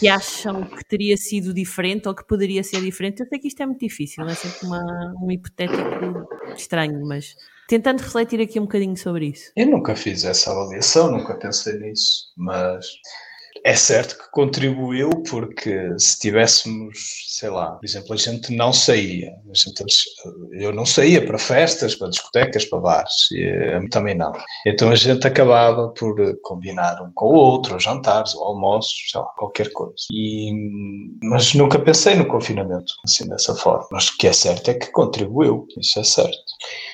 que acham que teria sido diferente ou que poderia ser diferente? Eu sei que isto é muito difícil, é sempre uma, um hipotético estranho, mas tentando refletir aqui um bocadinho sobre isso. Eu nunca fiz essa avaliação, nunca pensei nisso, mas é certo que contribuiu porque se tivéssemos, sei lá, por exemplo, a gente não saía, gente, eu não saía para festas, para discotecas, para bares, e mim também não. Então a gente acabava por combinar um com o outro, ou jantares, ou almoços, sei lá, qualquer coisa. E, mas nunca pensei no confinamento assim dessa forma. Mas o que é certo é que contribuiu, isso é certo.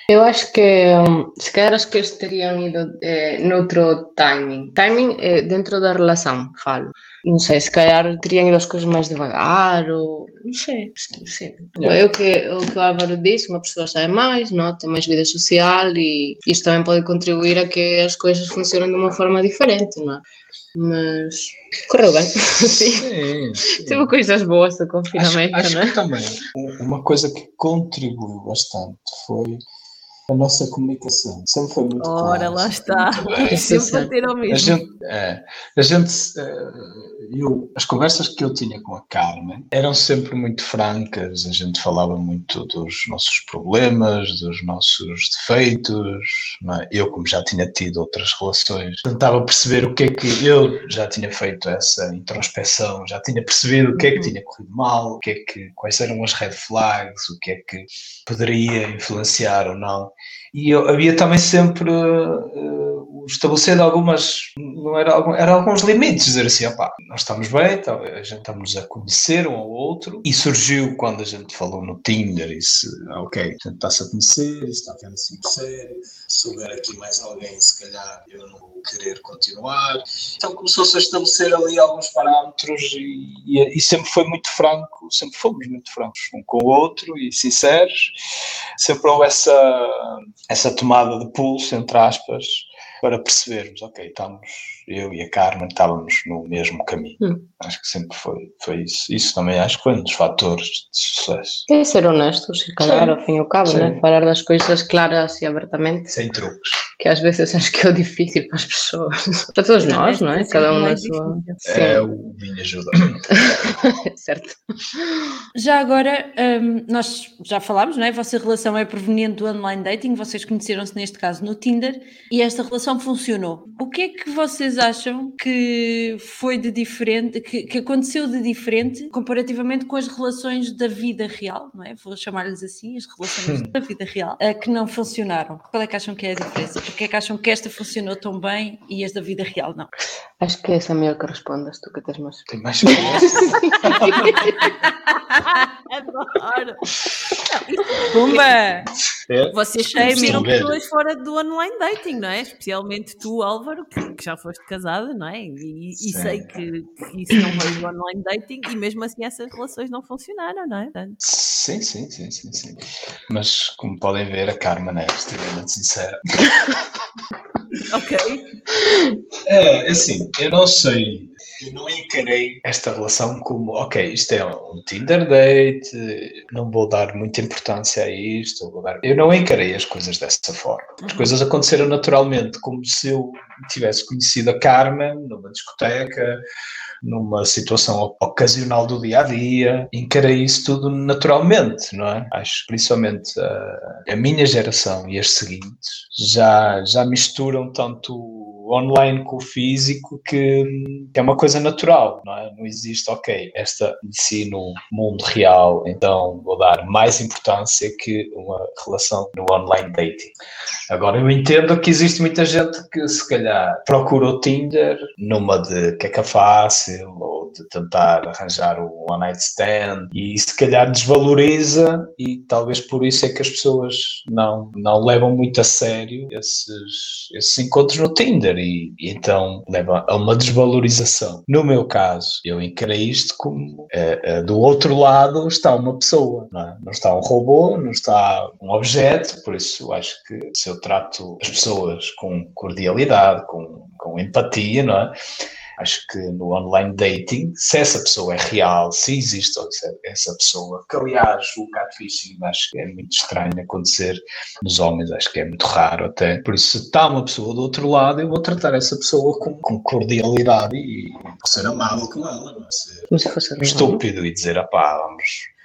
Eu acho que hum, se calhar as coisas teriam ido eh, noutro timing. Timing é dentro da relação, falo. não sei, se calhar teriam ido as coisas mais devagar, ou não sei, não sei. É o que, o que o Álvaro disse, uma pessoa sai mais, não? tem mais vida social e isto também pode contribuir a que as coisas funcionem de uma forma diferente, não é? Mas correu bem. Sim, sim. Teve coisas boas do confinamento, acho, acho não é? que também uma coisa que contribuiu bastante foi a nossa comunicação. Sempre foi muito Ora, clara, lá está. Sempre a ter ao A mesmo. gente, é, a gente eh, eu, as conversas que eu tinha com a Carmen eram sempre muito francas, a gente falava muito dos nossos problemas, dos nossos defeitos, é? eu como já tinha tido outras relações, tentava perceber o que é que eu já tinha feito essa introspeção, já tinha percebido o que é que tinha corrido mal, o que é que, quais eram as red flags, o que é que poderia influenciar ou não. E eu, havia também sempre uh, o estabelecer algumas, não era, era alguns limites, dizer assim, opá, nós estamos bem, a gente estamos a conhecer um ao outro, e surgiu quando a gente falou no Tinder, isso, ok, a gente está-se a conhecer, está ficando assim sério, se houver aqui mais alguém, se calhar eu não vou querer continuar. Então começou-se a estabelecer ali alguns parâmetros e, e, e sempre foi muito franco, sempre fomos muito francos um com o outro e sinceros, sempre houve essa, essa tomada de pulso, entre aspas, para percebermos, ok, estamos, eu e a Carmen estávamos no mesmo caminho. Hum. Acho que sempre foi, foi isso. Isso também acho que foi um dos fatores de sucesso. É ser honestos, se calhar, Sim. ao fim e ao cabo, Sim. né? falar das coisas claras e abertamente, Sem truques. Que às vezes acho que é o difícil para as pessoas, para todos nós, não é? Cada um na mais sua. difícil. É o Vinho ajuda. certo. Já agora, hum, nós já falámos, não é? A vossa relação é proveniente do online dating, vocês conheceram-se neste caso no Tinder e esta relação funcionou. O que é que vocês acham que foi de diferente, que, que aconteceu de diferente comparativamente com as relações da vida real, não é? Vou chamar-lhes assim, as relações da vida real, eh, que não funcionaram. Qual é que acham que é a diferença? Porque é que acham que esta funcionou tão bem e as da vida real não? Acho que essa é melhor que respondas, tu que tens mais. Tem mais. Adoro. Pumba! Vocês Shaming. conheceram pessoas fora do online dating, não é? Especialmente tu, Álvaro, que, que já foste casada, não é? E, e sei que, que isso não veio do online dating e mesmo assim essas relações não funcionaram, não é? Portanto, Sim, sim, sim, sim, sim. Mas como podem ver, a Carmen é extremamente sincera. ok. É, assim, eu não sei, eu não encarei esta relação como, ok, isto é um Tinder date, não vou dar muita importância a isto, vou dar... eu não encarei as coisas dessa forma. As coisas aconteceram naturalmente, como se eu tivesse conhecido a Carmen numa discoteca, numa situação ocasional do dia a dia, encarei isso tudo naturalmente, não é? Acho que principalmente a, a minha geração e as seguintes já, já misturam tanto online com o físico que, é uma coisa natural, não é? Não existe, ok, esta si no mundo real, então vou dar mais importância que uma relação no online dating. Agora eu entendo que existe muita gente que se calhar procura o Tinder numa de que é que é fácil de tentar arranjar o one night stand e se calhar desvaloriza e talvez por isso é que as pessoas não, não levam muito a sério esses, esses encontros no Tinder e, e então leva a uma desvalorização. No meu caso, eu encarei isto como eh, eh, do outro lado está uma pessoa, não, é? não está um robô, não está um objeto, por isso acho que se eu trato as pessoas com cordialidade, com, com empatia, não é? Acho que no online dating, se essa pessoa é real, se existe essa pessoa, que aliás o catfishing acho que é muito estranho acontecer nos homens, acho que é muito raro até. Por isso, se está uma pessoa do outro lado, eu vou tratar essa pessoa com, com cordialidade e ser amável com ela, não é? Ser Como se fosse real. estúpido e dizer, pá, vamos.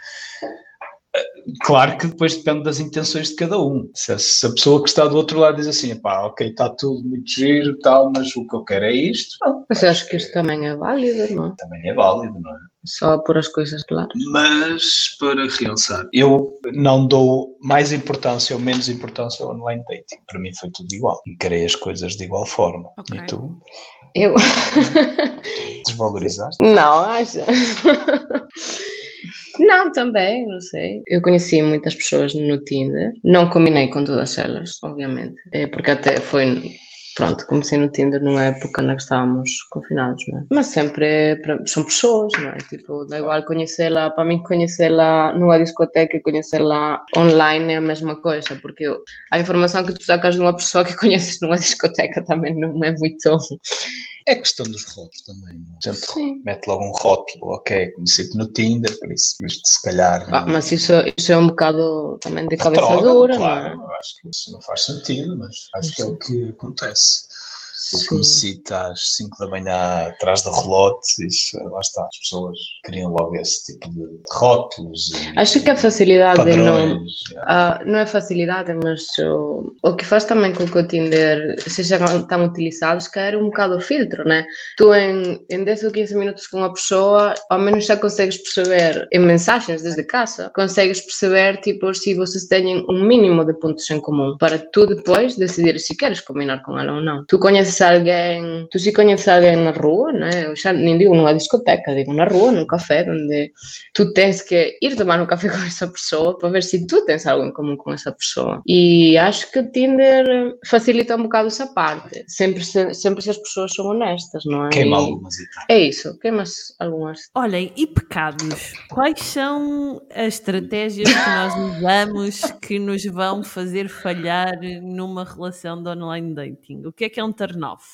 Claro que depois depende das intenções de cada um. Se a, se a pessoa que está do outro lado diz assim, pá, ok, está tudo muito giro e tal, mas o que eu quero é isto, não, Mas acho que isto também é válido, não é? também é válido, não é? Só por as coisas claras. Mas, para realçar, eu não dou mais importância ou menos importância ao online dating. Para mim foi tudo igual. Encarei as coisas de igual forma. Ok. E tu Eu. desvalorizaste? Não, acho. Não, também, não sei. Eu conheci muitas pessoas no Tinder, não combinei com todas elas, obviamente, é porque até foi pronto, comecei no Tinder numa época na que estávamos confinados, não é? Mas sempre é são pessoas, não é? Tipo, dá igual conhecê-la, para mim conhecê-la numa discoteca e conhecê-la online é a mesma coisa, porque a informação que tu sacas de uma pessoa que conheces numa discoteca também não é muito. É questão dos rótulos também. não é? A gente Sim. mete logo um rótulo, ok, conheci-te no Tinder, por isso, isto se calhar. Ah, mas isso, isso é um bocado também de cabeça dura, claro, não é? eu acho que isso não faz sentido, mas acho que é o que acontece. Sim. conheci-te às 5 da manhã atrás da relote, isso, lá está, as pessoas queriam logo esse tipo de rótulos. e Acho que a facilidade de não. padrões. Ah, não é facilidade, mas o, o que faz também com que o Tinder seja tão utilizado, se calhar é um bocado o filtro, né? Tu em, em 10 ou 15 minutos com uma pessoa, ao menos já consegues perceber, em mensagens desde casa, consegues perceber, tipo, se vocês têm um mínimo de pontos em comum, para tu depois decidir se queres combinar com ela ou não. Tu conheces alguém, tu se conheces alguém na rua, né? Eu já nem digo numa discoteca, digo na rua, num café, onde tu tens que ir tomar um café com essa pessoa para ver se tu tens algo em comum com essa pessoa. E acho que o Tinder facilita um bocado essa parte. Sempre se, sempre se as pessoas são honestas, não é? Queima E- algumas e tal. É isso, queimas algumas. Olhem, e pecados? Quais são as estratégias que nós usamos que nos vão fazer falhar numa relação de online dating? O que é que é um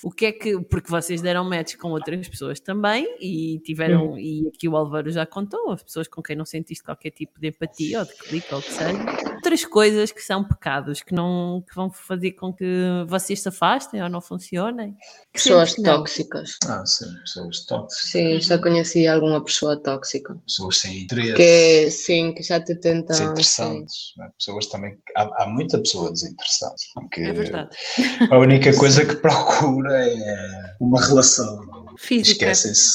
O que é que. Porque vocês deram match com outras pessoas também e tiveram. E aqui o Álvaro já contou, as pessoas com quem não sentiste qualquer tipo de empatia ou de clique ou o que seja. Outras coisas que são pecados que, não, que vão fazer com que vocês se afastem ou não funcionem. Pessoas que tóxicas. Ah, sim, pessoas tóxicas, Sim, já conheci alguma pessoa tóxica. pessoas sem interesse. Que sim, que já te tentam. desinteressantes, não é? pessoas também, há, há muita pessoa desinteressante, porque É verdade. a única coisa que procura é uma relação, Física. esquecem-se.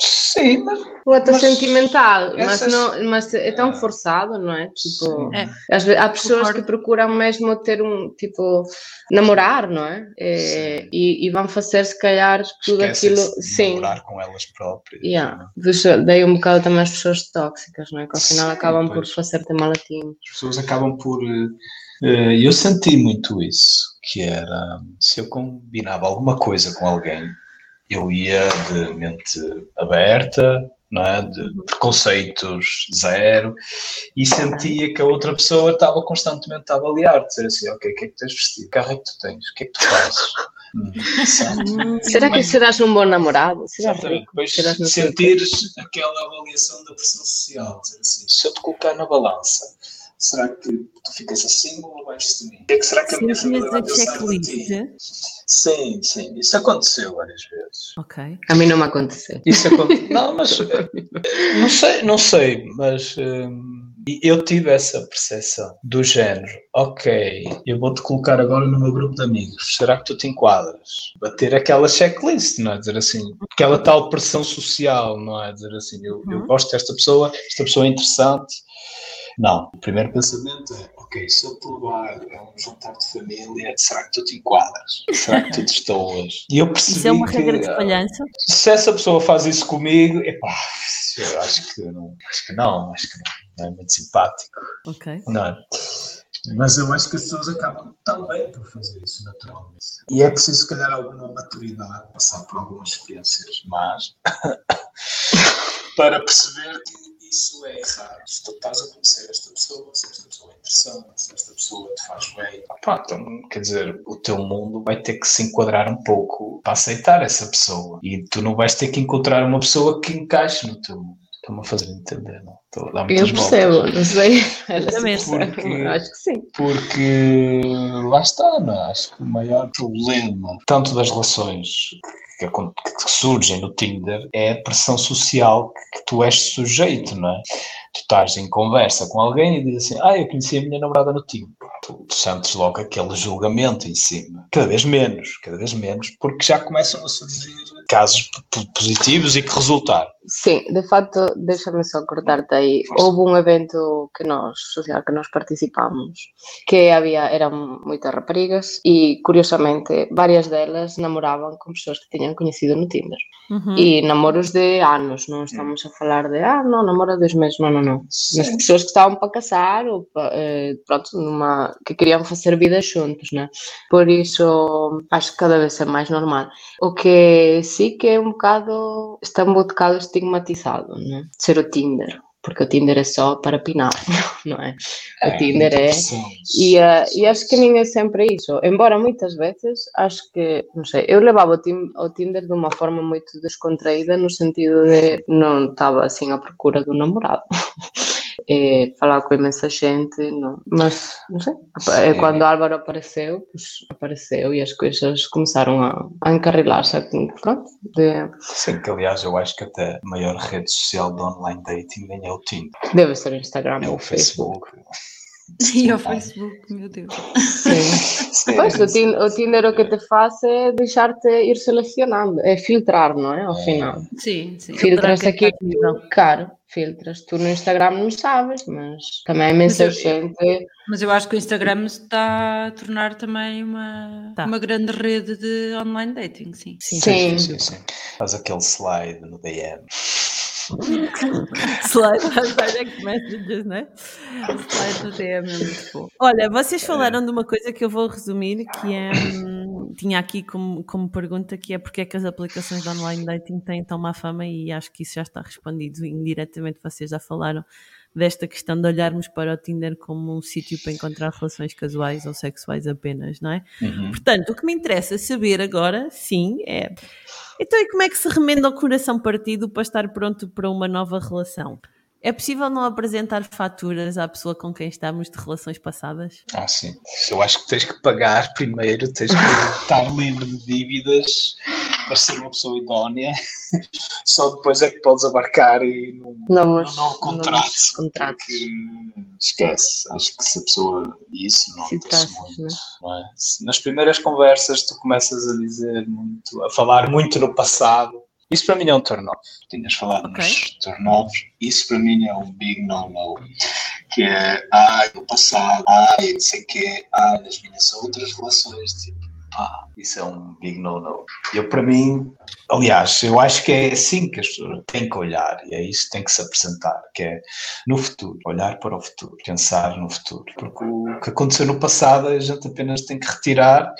Sim, mas Ou até Mas sentimental, mas, essas- não, mas é tão forçado, não é? Tipo, É. às vezes, há pessoas que procuram mesmo ter um, tipo, namorar, não é? É, e, e vão fazer, se calhar, tudo aquilo. Sim. namorar com elas próprias. Yeah. Deixa- Daí um bocado também as pessoas tóxicas, não é? Que ao final Sim, acabam por pois. fazer-te malatinho. As pessoas acabam por. eh, eh, eu senti muito isso, que era se eu combinava alguma coisa com alguém, eu ia de mente aberta, não é? de preconceitos zero, e sentia que a outra pessoa estava constantemente a avaliar, dizer assim, ok, o que é que tens vestido? Que carro é que tu tens? O que é que tu fazes? Hum, sabe? Será que serás um bom namorado? Serás Exatamente. rico? Serás sentires aquela avaliação da pressão social, dizer assim, se eu te colocar na balança, será que tu ficas acima ou abaixo de mim? O que é que será que a minha família a vai pensar de checklist? ti? Sim, sim, isso aconteceu várias vezes. Ok. A mim não me aconteceu. Isso aconteceu. não, mas eh, não sei, não sei, mas hum, eu tive essa percepção do género, ok, eu vou-te colocar agora no meu grupo de amigos, será que tu te enquadras? Bater aquela checklist, não é? Dizer assim, aquela tal pressão social, não é? Dizer assim, eu, eu gosto desta pessoa, esta pessoa é interessante. Não, o primeiro pensamento é, ok, se eu te levar a um jantar de família, será que tu te enquadras? Será que tu destoas? E eu percebi Isso é uma que, regra de ah, espalhança? se essa pessoa faz isso comigo, epá, eu acho que não, acho que não, acho que não, não é muito simpático, Ok. não é? Mas eu acho que as pessoas acabam também por fazer isso naturalmente. E é preciso, se calhar, alguma maturidade, passar por algumas experiências más, para perceber que isso é errado. Se tu estás a conhecer esta pessoa, se esta pessoa é interessante, se esta pessoa te faz bem, pá, então, quer dizer, o teu mundo vai ter que se enquadrar um pouco para aceitar essa pessoa. E tu não vais ter que encontrar uma pessoa que encaixe no teu mundo. Estou-me a fazer entender, não? Estou a dar Eu muitas percebo, voltas. não sei. Também. Porque- Acho que sim. Porque lá está, não é? Acho que o maior problema, tanto das relações que, que surgem no Tinder, é a pressão social que, que tu és sujeito, não é? Tu estás em conversa com alguém e dizes assim, ah, eu conheci a minha namorada no Tinder. Tu, tu sentes logo aquele julgamento em cima. Cada vez menos, cada vez menos, porque já começam a surgir casos positivos e que resultaram. Sim, de facto, deixa-me só cortarte aí. Houve un evento que nós, social que nós participamos, que había, eran moitas raparigas e, curiosamente, varias delas namoraban com pessoas que tinham coñecido no Tinder. Uhum. E namoros de anos, non estamos a falar de, ah, non, namora dois meses, non, non, não. Mas pessoas que estaban para casar ou, eh, pronto, numa, que querían facer vida xuntos, né? Por iso, acho que cada vez é máis normal. O que sim que é un bocado, está um bocado estigmatizado, né? Ser o Tinder porque o Tinder é só para pinar, não é? O é, Tinder é. E, uh, e acho que nem é sempre isso. Embora muitas vezes, acho que, não sei, eu levava o, Tinder de uma forma muito descontraída, no sentido de não estava assim à procura do namorado. é, falar com imensa gente, não. mas não sei. É, quando Álvaro apareceu, pues, apareceu e as coisas começaram a, a encarrilar-se. Pronto. De... Sim, que aliás eu acho que até a maior rede social de online dating nem é o Tinder. Deve ser o Instagram é ou o Facebook. Facebook. E ao Facebook, meu Deus. Sim. Sim. Pois, o Tinder, o Tinder o que te faz é deixar-te ir selecionando, é filtrar, não é? Ao final. Sim, sim. Filtras aqui, caro, filtras. Tu no Instagram não sabes, mas também é imensa gente. Mas eu acho que o Instagram está a tornar também uma, tá. uma grande rede de online dating, sim. Sim. sim. sim, sim. Faz aquele slide no DM. Slide das direct messages, né? Slide do DM é muito bom. Olha, vocês falaram de uma coisa que eu vou resumir, que é. Hum, tinha aqui como, como pergunta que é porque é que as aplicações de online dating têm tão má fama e acho que isso já está respondido indiretamente, vocês já falaram desta questão de olharmos para o Tinder como um sítio para encontrar relações casuais ou sexuais apenas, não é? Uhum. Portanto, o que me interessa saber agora, sim, é então e como é que se remenda o coração partido para estar pronto para uma nova relação? É possível não apresentar faturas à pessoa com quem estamos de relações passadas? Ah, sim. Eu acho que tens que pagar primeiro, tens que estar livre de dívidas para ser uma pessoa idónea. Só depois é que podes abarcar e num, não, num novo contrato. contrato. esquece. Acho que se a pessoa. Isso não interessa muito. Né? Não é? Nas primeiras conversas tu começas a dizer muito, a falar muito no passado isso para mim é um turn-off. Tinhas falado okay. nos turn-offs. Isso para mim é um big no-no. Que é, ai, no passado, ai, não sei o quê, ai, nas minhas outras relações. Tipo, pá, isso é um big no-no. Eu, para mim, aliás, eu acho que é assim que as pessoas têm que olhar e é isso que tem que se apresentar, que é no futuro, olhar para o futuro, pensar no futuro. Porque o que aconteceu no passado a gente apenas tem que retirar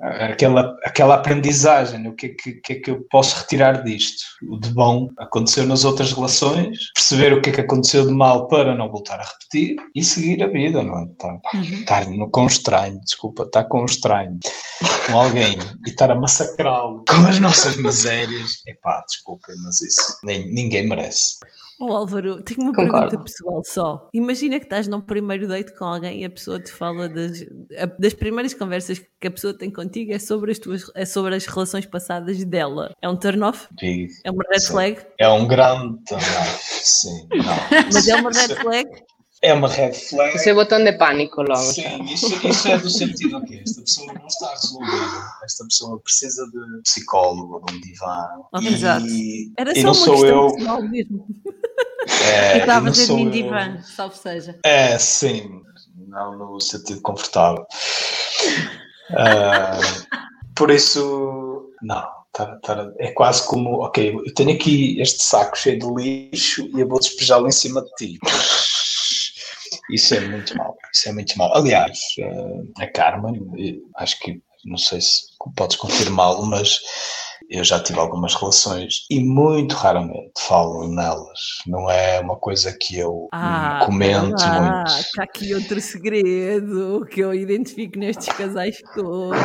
aquela, aquela aprendizagem, o que é que, que, é que eu posso retirar disto? O de bom aconteceu nas outras relações, perceber o que é que aconteceu de mal para não voltar a repetir e seguir a vida, não é? Estar, uhum. estar no, com estranho, desculpa, estar com um estranho, com alguém e estar a massacrá-lo com as nossas misérias, epá, desculpa, mas isso nem, ninguém merece. Oh Álvaro, tenho uma Concordo. pergunta pessoal só. Imagina que estás num primeiro date com alguém e a pessoa te fala das, das primeiras conversas que a pessoa tem contigo é sobre as tuas é sobre as relações passadas dela. É um turn off? Sim. É uma red flag? É um grande turn off, sim. Não. Mas é uma red flag? É uma red flag. Isso é botão de pânico logo. Sim, isso, isso, é do sentido que esta pessoa não está resolvida. Esta pessoa precisa de psicólogo, de um divã. Oh, e, exato. Era só e não uma sou eu. Mesmo. É, Estava a dizer mim divã, salvo seja. É, sim. Não no sentido confortável. uh, por isso, não. Tá, tá, é quase como, ok, eu tenho aqui este saco cheio de lixo e eu vou despejá-lo em cima de ti. Isso é muito mal, isso é muito mal. Aliás, eh, a Carmen, acho que, não sei se podes confirmá-lo, mas eu já tive algumas relações e muito raramente falo nelas. Não é uma coisa que eu ah, comento ah, muito. Está aqui outro segredo que eu identifico nestes casais todos.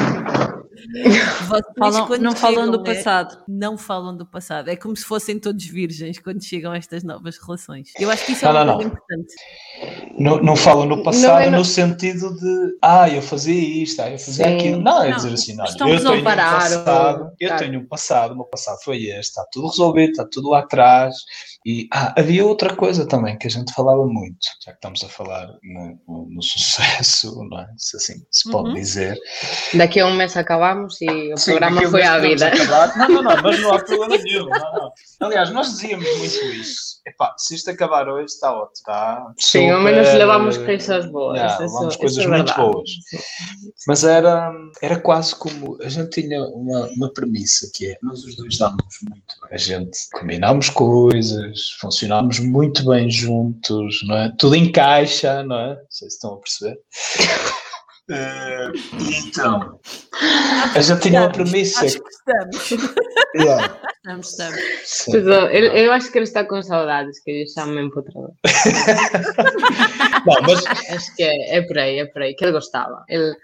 Falam, não falam do é, passado. Não falam do passado. É como se fossem todos virgens quando chegam a estas novas relações. Eu acho que isso é não, uma coisa importante. Não, não falam no passado é no sentido de ah, eu fazia isto, ah, eu fazia Sim. aquilo. Não, é não, dizer assim, não, eu tenho um passado, eu tenho um passado, o meu passado foi este, está tudo resolvido, está tudo lá atrás. E ah, havia outra coisa também que a gente falava muito, já que estamos a falar no, no, no sucesso, não é? se assim se pode uhum. dizer. Daqui a um mês acabamos e o Sim, programa foi à vida. Não, não, não, mas não há problema nenhum. Não, não. Aliás, nós dizíamos muito isso. Epá, se isto acabar hoje, está ótimo. Está Sim, ao menos levamos coisas boas. Yeah, levamos coisas é muito boas. Mas era, era quase como. A gente tinha uma, uma premissa que é: nós os dois damos muito bem. A gente combinámos coisas, funcionámos muito bem juntos, não é? Tudo encaixa, não é? Não sei se estão a perceber. Uh, então, a gente tinha uma premissa. Acho que estamos. Yeah. Estamos, estamos. eu, eu, acho que ele está com saudades, que eu chamo mesmo para o trabalho. Não, mas... Acho que é, é por aí, é por aí, que ele gostava. Ele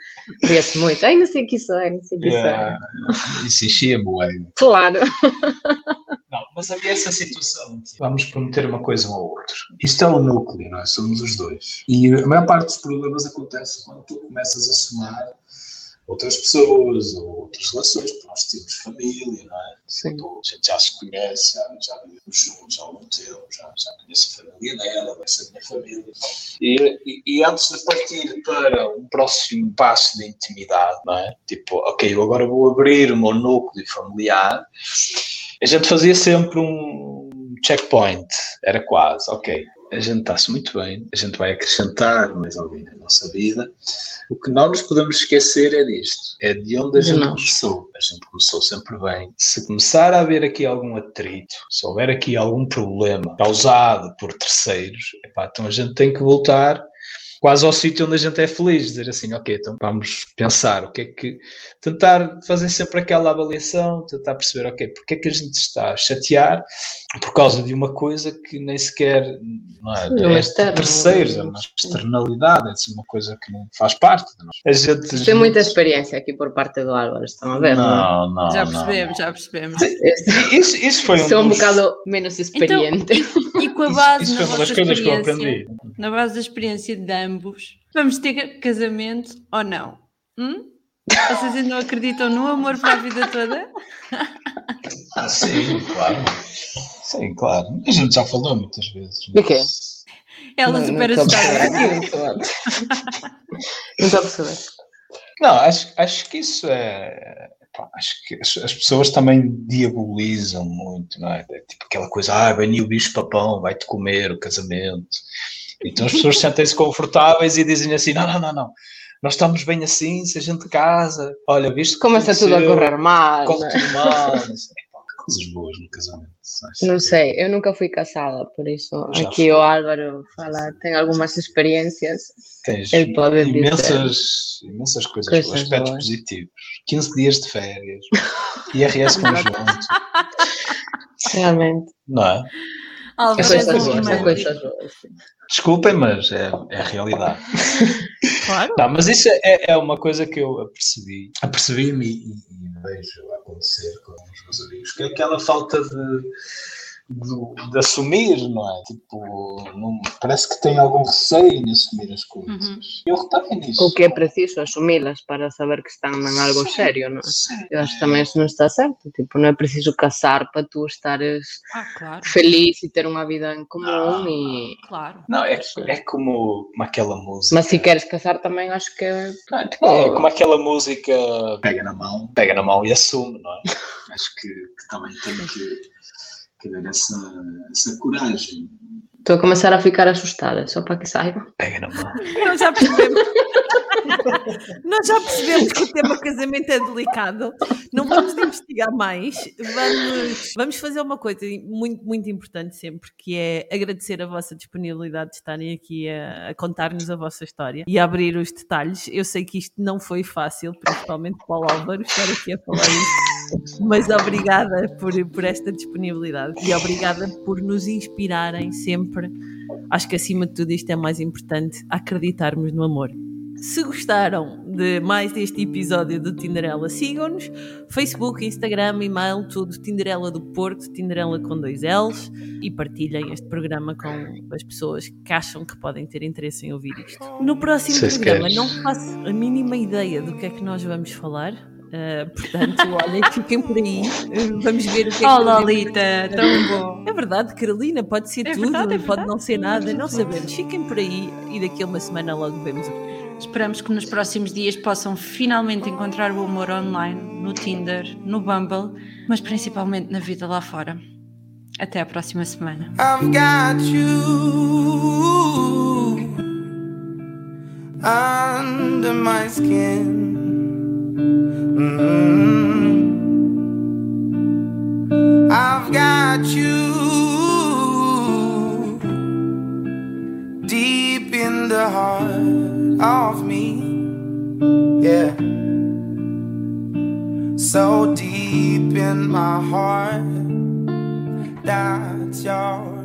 ria-se muito. Ai, não sei o que isso é, não sei o que isso é. Isso enchia-me Claro. Não, mas havia essa situação. Vamos prometer uma coisa um ao outro. Isto é o núcleo, não é? Somos os dois. E a maior parte dos problemas acontece quando tu começas a somar outras pessoas ou outras relações, porque nós temos família, não é? Sim. Então, a gente já se conhece, já, já vivemos juntos há algum tempo, já, já conheço a família dela, ser a minha família. E, e, e, antes de partir para um próximo passo de intimidade, não é? Tipo, ok, eu agora vou abrir o meu núcleo familiar, a gente fazia sempre um checkpoint, era quase, ok, a gente está-se muito bem, a gente vai acrescentar mais alguém na nossa vida. O que não nos podemos esquecer é disto, é de onde a gente não. começou. A gente começou sempre bem. Se começar a haver aqui algum atrito, se houver aqui algum problema causado por terceiros, epá, então a gente tem que voltar quase ao sítio onde a gente é feliz, dizer assim, ok, então vamos pensar o que é que. tentar fazer sempre aquela avaliação, tentar perceber, ok, porque é que a gente está a chatear por causa de uma coisa que nem sequer não é, não é, é terceiros, é uma externalidade, é uma coisa que não faz parte de nós. A gente, Tem gente... muita experiência aqui por parte do Álvaro, estão a ver? Não, não, já percebemos, não. já percebemos. Isso, isso foi um. Sou um dos... bocado menos experiente. Então, e com a base isso, isso foi uma das coisas que eu aprendi. Na base da experiência de ambos, vamos ter casamento ou não? Hum? Vocês ainda não acreditam no amor para a vida toda? Ah, sim, claro. Sim, claro. A gente já falou muitas vezes. De quê? Ela super assustada. Não estou a perceber. Não, acho, acho que isso é. acho que as, as, pessoas também diabolizam muito, não é? é tipo aquela coisa, ah, vem o bicho papão, vai-te comer o casamento. Então as pessoas sentem-se confortáveis e dizem assim: não, não, não, não. Nós estamos bem assim, se a gente casa, olha, visto Começa tudo a correr mal. Corre é? tudo mal. coisas boas no casamento. Não sei, eu nunca fui casada, por isso aqui fui. o Álvaro fala, tem algumas experiências. Tens Ele pode imensas, dizer. imensas coisas, coisas aspectos boas. positivos. 15 dias de férias, IRS conjunto. Realmente. Não é? Álvaro, é é coisas boas. Desculpem, mas é, é a realidade. Claro. Não, mas isso é, é uma coisa que eu apercebi, apercebi-me e, e, vejo acontecer com os meus amigos, que é aquela falta de de, de, assumir, não é? Tipo, não, parece que tem algum receio em assumir as coisas. Uhum. Eu reparei nisso. O que é preciso assumi-las para saber que estão em algo sim, sério, não é? Sim. Eu acho que também isso não está certo. Tipo, não é preciso casar para tu estares ah, claro. feliz e ter uma vida em comum não, e... Claro. Não, é, é como, como aquela música. Mas se queres casar também acho que é... Não, tipo, é como aquela música pega na mão, pega na mão e assume, não é? acho que, que também tem que ter essa, essa coragem. Estou a começar a ficar assustada, só para que saiba. Pega na mão. Nós já percebemos. Nós já percebemos que o tema casamento é delicado. Não vamos investigar mais. Vamos, vamos fazer uma coisa muito, muito importante sempre, que é agradecer a vossa disponibilidade de estarem aqui a, a contar-nos a vossa história e a abrir os detalhes. Eu sei que isto não foi fácil, principalmente para o Álvaro estar aqui a falar isto, mas obrigada por, por esta disponibilidade e obrigada por nos inspirarem sempre. Acho que acima de tudo isto é mais importante acreditarmos no amor. Se gostaram de mais deste episódio do Tinderela, sigam-nos. Facebook, Instagram, e-mail, tudo Tinderela do Porto, Tinderela com dois L's. E partilhem este programa com as pessoas que acham que podem ter interesse em ouvir isto. No próximo Se programa, queres. não faço a mínima ideia do que é que nós vamos falar. Uh, portanto, olhem, fiquem por aí. Vamos ver o que é que Oh, Lolita, tão bom. É verdade, Carolina, pode ser é tudo, verdade, é pode não ser nada, não sabemos. Fiquem por aí e daqui a uma semana logo vemos o Esperamos que nos próximos dias possam finalmente encontrar o amor online, no Tinder, no Bumble, mas principalmente na vida lá fora. Até a próxima semana. I've got you under my skin. Mm-hmm. I've got you deep in the heart of me. Yeah. So deep in my heart that's your